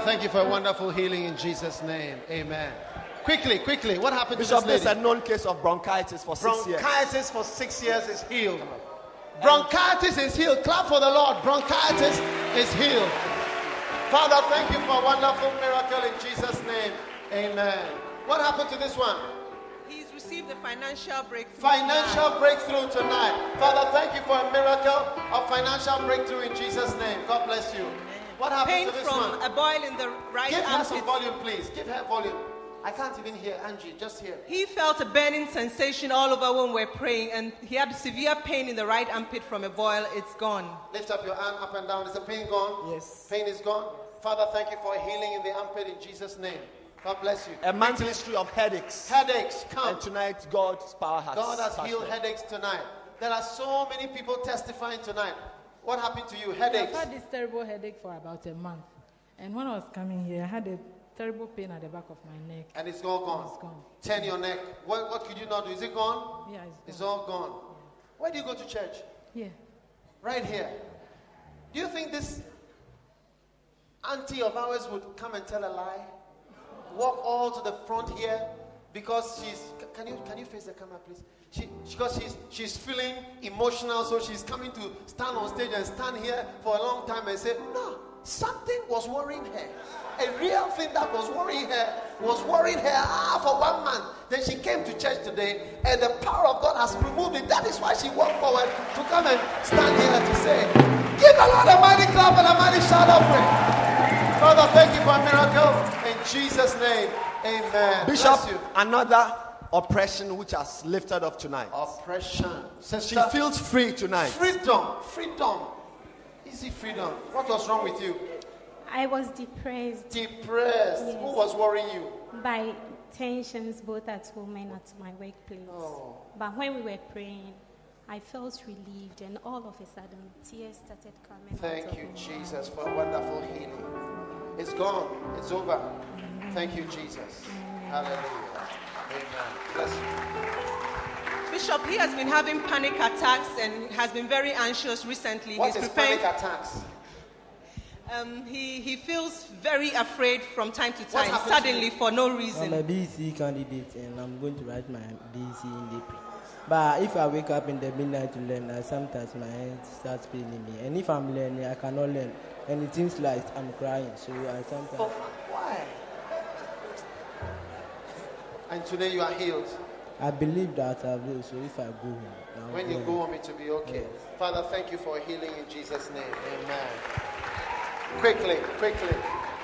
thank you for a wonderful healing in Jesus' name. Amen. Quickly, quickly, what happened Bishop, to there's this a known case of bronchitis for six years. Bronchitis for six years is healed. Bronchitis is healed. Clap for the Lord. Bronchitis is healed. Father, thank you for a wonderful miracle in Jesus' name. Amen. What happened to this one? He's received a financial breakthrough. Financial breakthrough tonight. Father, thank you for a miracle of financial breakthrough in Jesus' name. God bless you. What happened Pain to this from one? a boil in the right Give her some armpit. volume, please. Give her volume. I can't even hear Angie. Just hear. He felt a burning sensation all over when we're praying, and he had severe pain in the right armpit from a boil. It's gone. Lift up your arm up and down. Is the pain gone? Yes. Pain is gone. Father, thank you for healing in the armpit in Jesus' name. God bless you. A month's history of headaches. Headaches, come. And tonight, God's power has God has healed them. headaches tonight. There are so many people testifying tonight. What happened to you? Headaches? I've had this terrible headache for about a month. And when I was coming here, I had a terrible pain at the back of my neck. And it's all gone. It's gone. Turn your neck. What, what could you not do? Is it gone? Yeah, it's It's all gone. Where do you go to church? Here. Right here. Do you think this auntie of ours would come and tell a lie? Walk all to the front here because she's. Can you can you face the camera, please? She because she's she's feeling emotional, so she's coming to stand on stage and stand here for a long time and say, "No, something was worrying her. A real thing that was worrying her was worrying her ah, for one month. Then she came to church today, and the power of God has removed it. That is why she walked forward to come and stand here to say, Give the Lord a mighty clap and a mighty shout of praise. Father, thank you for a miracle. In Jesus' name, amen. Bishop, another oppression which has lifted off tonight. Oppression. She feels free tonight. freedom. Freedom. Easy freedom. What was wrong with you? I was depressed Depressed. Yes. Who was worrying you? by tensions both at home and at my workplace. Oh. But when we were praying, I felt relieved, and all of a sudden, tears started coming. Thank of you, my Jesus, for a wonderful healing. It's gone. It's over. Thank you, Jesus. Hallelujah. Amen. Bless you. Bishop, he has been having panic attacks and has been very anxious recently. What He's is preparing. panic attacks? Um, he, he feels very afraid from time to time, happened to suddenly for no reason. I'm reason. a BC candidate and I'm going to write my BC in April. But if I wake up in the midnight to learn, I sometimes my head starts paining me. And if I'm learning, I cannot learn. And it seems like I'm crying. So I sometimes. Oh, why? And today you are healed. I believe that I will. So if I go home. I'll When you go home, it will be okay. Father, thank you for healing in Jesus' name. Amen. Quickly, quickly.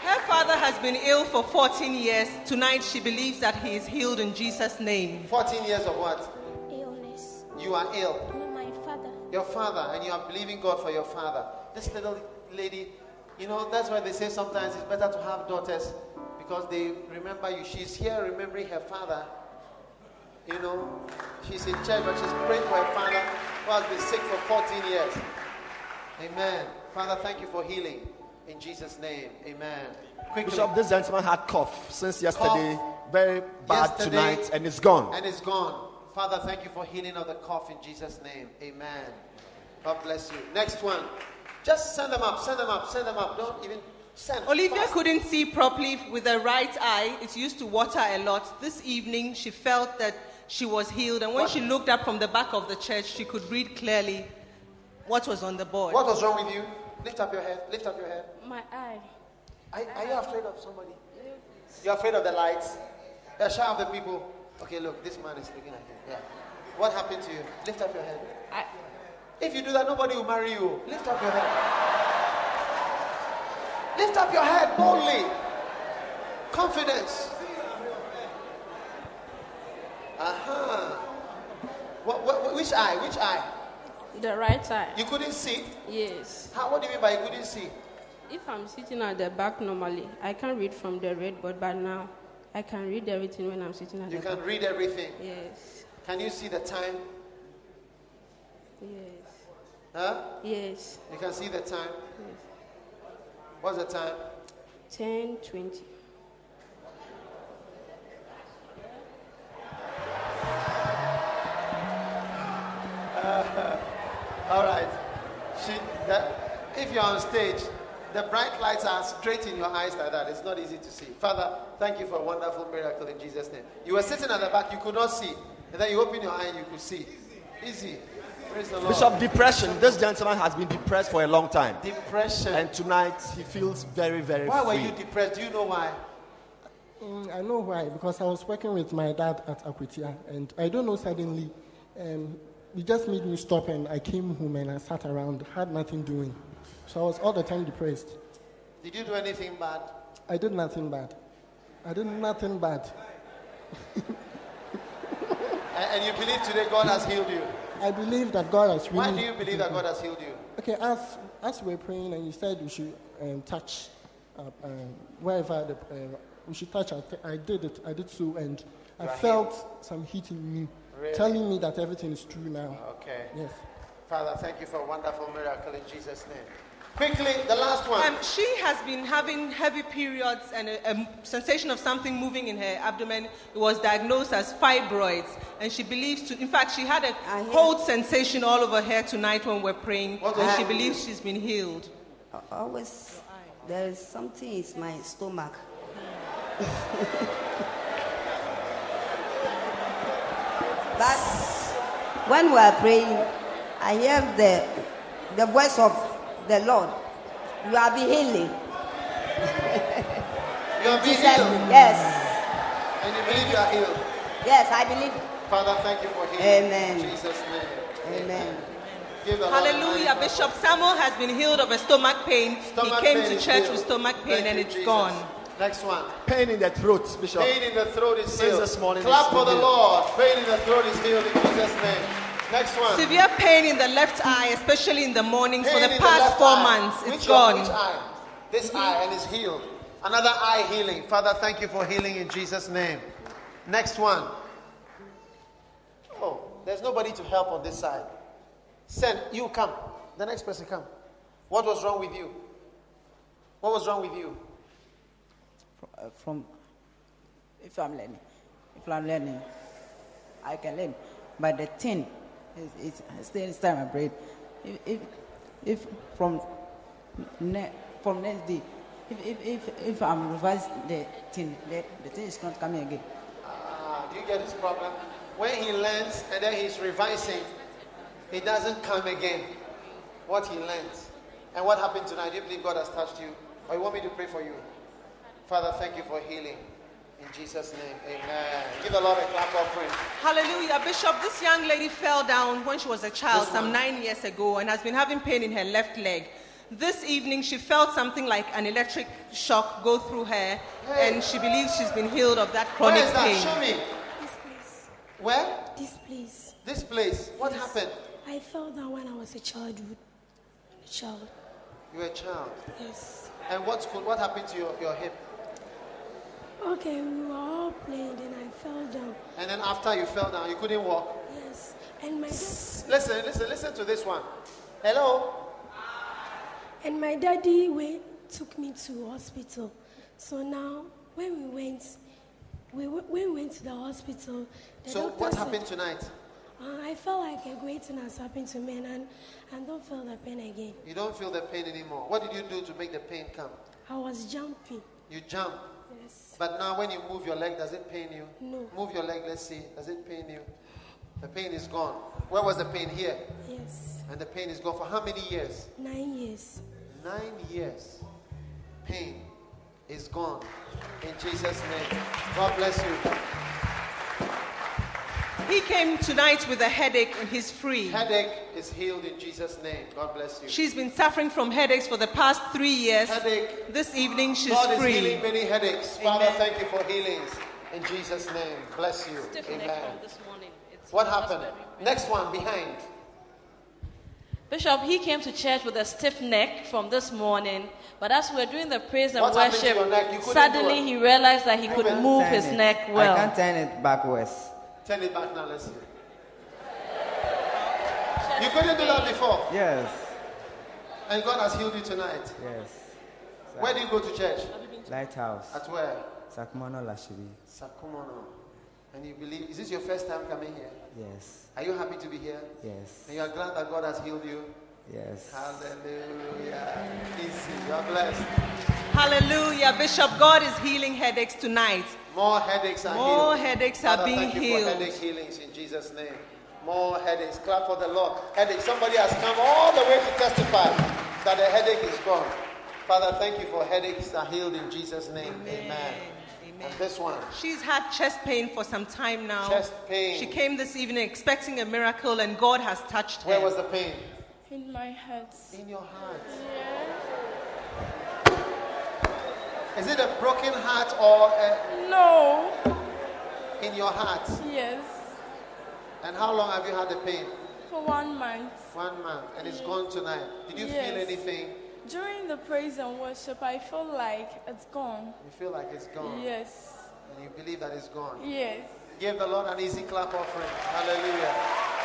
Her father has been ill for 14 years. Tonight she believes that he is healed in Jesus' name. 14 years of what? Illness. You are ill. No, my father. Your father, and you are believing God for your father. This little lady, you know, that's why they say sometimes it's better to have daughters because they remember you. She's here remembering her father. You know, she's in church, but she's praying for her father who has been sick for 14 years. Amen. Father, thank you for healing. In Jesus' name. Amen. Quickly. Bishop, this gentleman had cough since yesterday, very bad Yesterday, tonight, and it's gone. And it's gone. Father, thank you for healing of the cough in Jesus' name. Amen. God bless you. Next one. Just send them up, send them up, send them up. Don't even send. Olivia fast. couldn't see properly with her right eye. It used to water a lot. This evening, she felt that she was healed. And when What? she looked up from the back of the church, she could read clearly what was on the board. What was wrong with you? Lift up your head. Lift up your head. My eye. Are, are you afraid of somebody? You're afraid of the lights? Yeah, shout out the people. Okay, look, this man is looking at you. Yeah. What happened to you? Lift up your head. I, If you do that, nobody will marry you. Lift up your head. Lift up your head boldly. Confidence. Uh-huh. What, what, which eye? Which eye? The right eye. You couldn't see? Yes. How, what do you mean by you couldn't see? If I'm sitting at the back normally, I can't read from the red board, but now I can read everything when I'm sitting at the You can read everything. Yes. Can you see the time? Yes. Huh? Yes. You can see the time? Yes. What's the time? 10, 20. (laughs) All right. She, that, if you're on stage, the bright lights are straight in your eyes like that. It's not easy to see. Father, thank you for a wonderful miracle in Jesus' name. You were sitting at the back, you could not see. And then you open your eye and you could see. Easy. Lord. Bishop, depression. This gentleman has been depressed for a long time. Depression. And tonight he feels very, very Why were you depressed? Do you know why? Mm, I know why, because I was working with my dad at Akwatia, and I don't know, suddenly, um, it just made me stop, and I came home and I sat around, had nothing doing. So I was all the time depressed. Did you do anything bad? I did nothing bad. I did nothing bad. And, and you believe today God has healed you? I believe that God has really. Why do you believe that God has healed you? Okay, as as we were praying and you said we should um, touch uh, um, wherever the, uh, we should touch, I, t- I did it. I did so, and I felt some heat in me, Really? telling me that everything is true now. Okay. Yes. Father, thank you for a wonderful miracle in Jesus' name. Quickly, the last one. Um, she has been having heavy periods and a, a sensation of something moving in her abdomen. It was diagnosed as fibroids, and she believes to. In fact, she had a cold sensation all over her tonight when we're praying, and she believes she's been healed. Always there is something in my stomach. (laughs) but when we are praying, I hear the the voice of the Lord. You are be healing. You are being healed. Yes. And you believe you are healed. Yes, I believe. Father, thank you for healing. Amen. In Jesus' name. Amen. Give Hallelujah. Bishop Samuel has been healed of a stomach pain. Stomach he came pain to church healed. with stomach pain Thank and you, it's Jesus. gone. Next one. Pain in the throat, Bishop. Pain in the throat is Since healed. this morning, Clap it's for the been Lord. Pain in the throat is healed in Jesus' name. Next one. Severe pain in the left eye, especially in the mornings for the past left four eye. months. It's Which gone. Which eye? This eye and it's healed. Another eye healing. Father, thank you for healing in Jesus' name. Next one. Oh, there's nobody to help on this side. Send you come. The next person come. What was wrong with you? What was wrong with you? uh, from if I'm learning, if I'm learning, I can learn. But the thing is, is still inside my brain. If if, if from ne- from next day, if if if, if I'm revise the thing, the, the thing is not coming again. Ah, do you get this problem? When he learns and then he's revising, he doesn't come again. What he learns. And what happened tonight? Do you believe God has touched you? Or you want me to pray for you? Father, thank you for healing. In Jesus' name, amen. Give the Lord a clap offering. Hallelujah. Bishop, this young lady fell down when she was a child some nine years ago and has been having pain in her left leg. This evening, she felt something like an electric shock go through her, and she believes she's been healed of that Where chronic is that? pain. Show me. This place. Where? This place. This place. What Yes. happened? I fell down when I was a childhood. A child. You were a child. Yes. And what's good? What happened to your, your hip? Okay, we were all playing, then I fell down. And then after you fell down, you couldn't walk. Yes. And my dad, Listen, listen, listen to this one. Hello? and my daddy went, took me to hospital. So now, when we went, we, when we went to the hospital, the So doctor what said- happened tonight? Uh, I felt like a great thing has happened to me, and I don't feel the pain again. You don't feel the pain anymore. What did you do to make the pain come? I was jumping. You jump. But now when you move your leg, does it pain you? No. Move your leg, let's see. Does it pain you? The pain is gone. Where was the pain? Here. Yes. And the pain is gone for how many years? Nine years. Nine years. Pain is gone. In Jesus' name. God bless you. He came tonight with a headache and he's free. Headache is healed in Jesus' name. God bless you. She's been suffering from headaches for the past three years. Headache. This evening she's God free. is healing many headaches. Father, thank you for healings. In Jesus' name. Bless you. Stiff neck Amen. this morning. It's What happened? Next one behind. Bishop, he came to church with a stiff neck from this morning, but as we were doing the praise and What worship, your neck? You couldn't do suddenly he realized that he could move his it. neck well. I can't turn it backwards. Turn it back now. Let's see. You couldn't do that before. Yes, And God has healed you tonight. yes. Where do you go to church? Lighthouse. At where? Sakumono Lashibi. Sakumono. And you believe, is this your first time coming here? Yes, Are you happy to be here? yes, And you are glad that God has healed you? yes. Hallelujah. Easy. You are blessed. Hallelujah. Bishop, God is healing headaches tonight. More headaches are More healed. headaches are Father, being thank you healed. For headache healings in Jesus' name. More headaches. Clap for the Lord. Headache. Somebody has come all the way to testify that the headache is gone. Father, thank you for headaches are healed in Jesus' name. Amen. And this one. She's had chest pain for some time now. Chest pain. She came this evening expecting a miracle, and God has touched her. Where was the pain? In my heart. In your heart. Yeah. Is it a broken heart or a, No. in your heart? Yes. And how long have you had the pain? For one month. One month. And it's gone tonight. Did you feel anything? During the praise and worship, I feel like it's gone. You feel like it's gone. Yes. And you believe that it's gone. Yes. Give the Lord an easy clap offering. Hallelujah.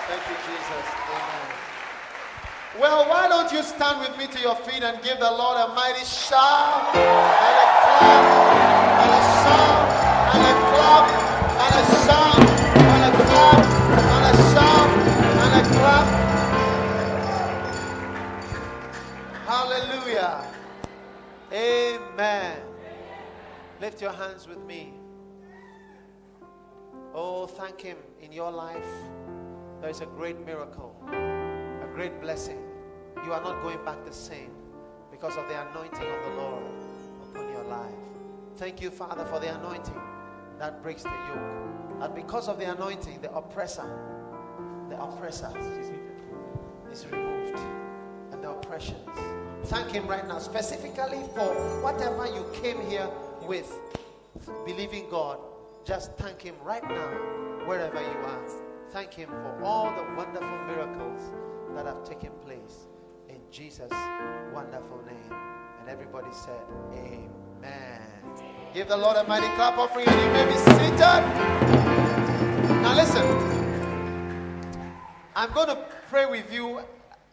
Thank you, Jesus. Amen. Well, why don't you stand with me to your feet and give the Lord a mighty shout and a clap and a shout and a clap and a shout and a clap and a shout and a clap. Hallelujah. Amen. Lift your hands with me. Oh, thank Him in your life. There is a great miracle, great blessing. You are not going back the same because of the anointing of the Lord upon your life. Thank you, Father, for the anointing that breaks the yoke. And because of the anointing, the oppressor, the oppressor is removed. And the oppressions. Thank Him right now, specifically for whatever you came here with, believing God. Just thank Him right now, wherever you are. Thank Him for all the wonderful miracles that have taken place in Jesus' wonderful name. And everybody said, Amen. Give the Lord a mighty clap offering and you may be seated. Now listen. I'm going to pray with you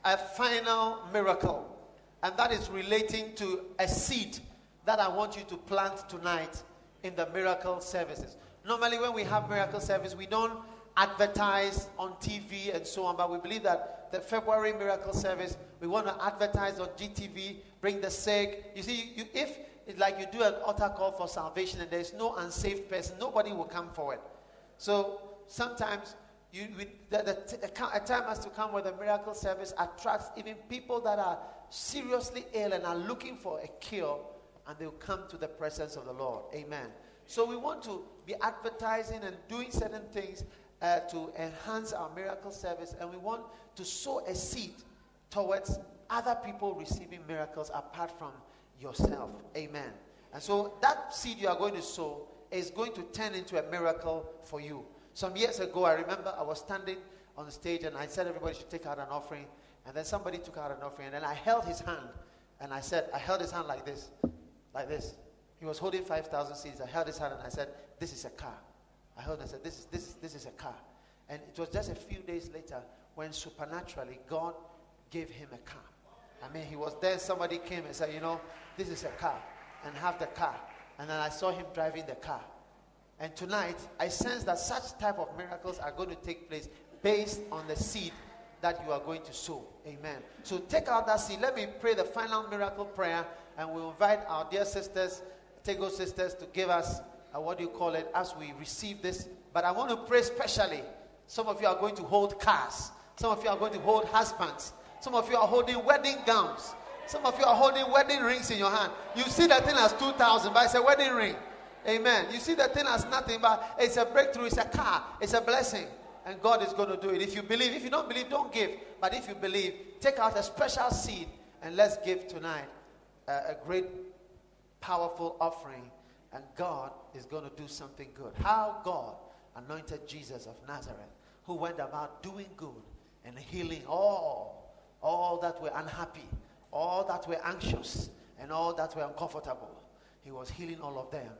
a final miracle. And that is relating to a seed that I want you to plant tonight in the miracle services. Normally, when we have miracle service, we don't advertise on TV and so on, but we believe that the February miracle service, we want to advertise on GTV, bring the sick. You see, you, if like you do an altar call for salvation and there's no unsaved person, nobody will come forward. So sometimes you, we, the, the, a time has to come where the miracle service attracts even people that are seriously ill and are looking for a cure, and they'll come to the presence of the Lord. Amen. So we want to be advertising and doing certain things uh, to enhance our miracle service, and we want to sow a seed towards other people receiving miracles apart from yourself. Amen. And so that seed you are going to sow is going to turn into a miracle for you. Some years ago, I remember I was standing on the stage and I said everybody should take out an offering. And then somebody took out an offering, and then I held his hand, and I said, I held his hand like this, like this. He was holding 5,000 seeds. I held his hand and I said, This is a car. I held and said, this is, this, is, this is a car. And it was just a few days later when supernaturally God gave him a car. I mean, he was there, somebody came and said, You know, this is a car, and have the car. And then I saw him driving the car. And tonight, I sense that such type of miracles are going to take place based on the seed that you are going to sow. Amen. So take out that seed. Let me pray the final miracle prayer, and we'll invite our dear sisters, Tagoe sisters, to give us uh, what do you call it as we receive this. But I want to pray specially. Some of you are going to hold cars. Some of you are going to hold husbands. Some of you are holding wedding gowns. Some of you are holding wedding rings in your hand. You see that thing as 2,000, but it's a wedding ring. Amen. You see that thing as nothing, but it's a breakthrough. It's a car. It's a blessing. And God is going to do it. If you believe, if you don't believe, don't give. But if you believe, take out a special seed and let's give tonight a, a great, powerful offering. And God is going to do something good. How God anointed Jesus of Nazareth, who went about doing good and healing all, all that were unhappy, all that were anxious, and all that were uncomfortable. He was healing all of them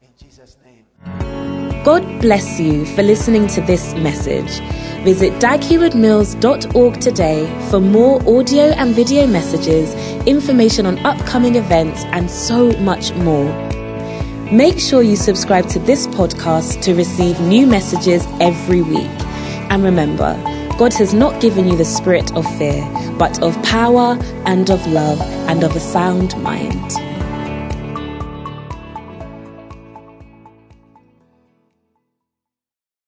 in Jesus' name. God bless you for listening to this message. Visit daghewardmills.org today for more audio and video messages, information on upcoming events, and so much more. Make sure you subscribe to this podcast to receive new messages every week. And remember, God has not given you the spirit of fear, but of power and of love and of a sound mind.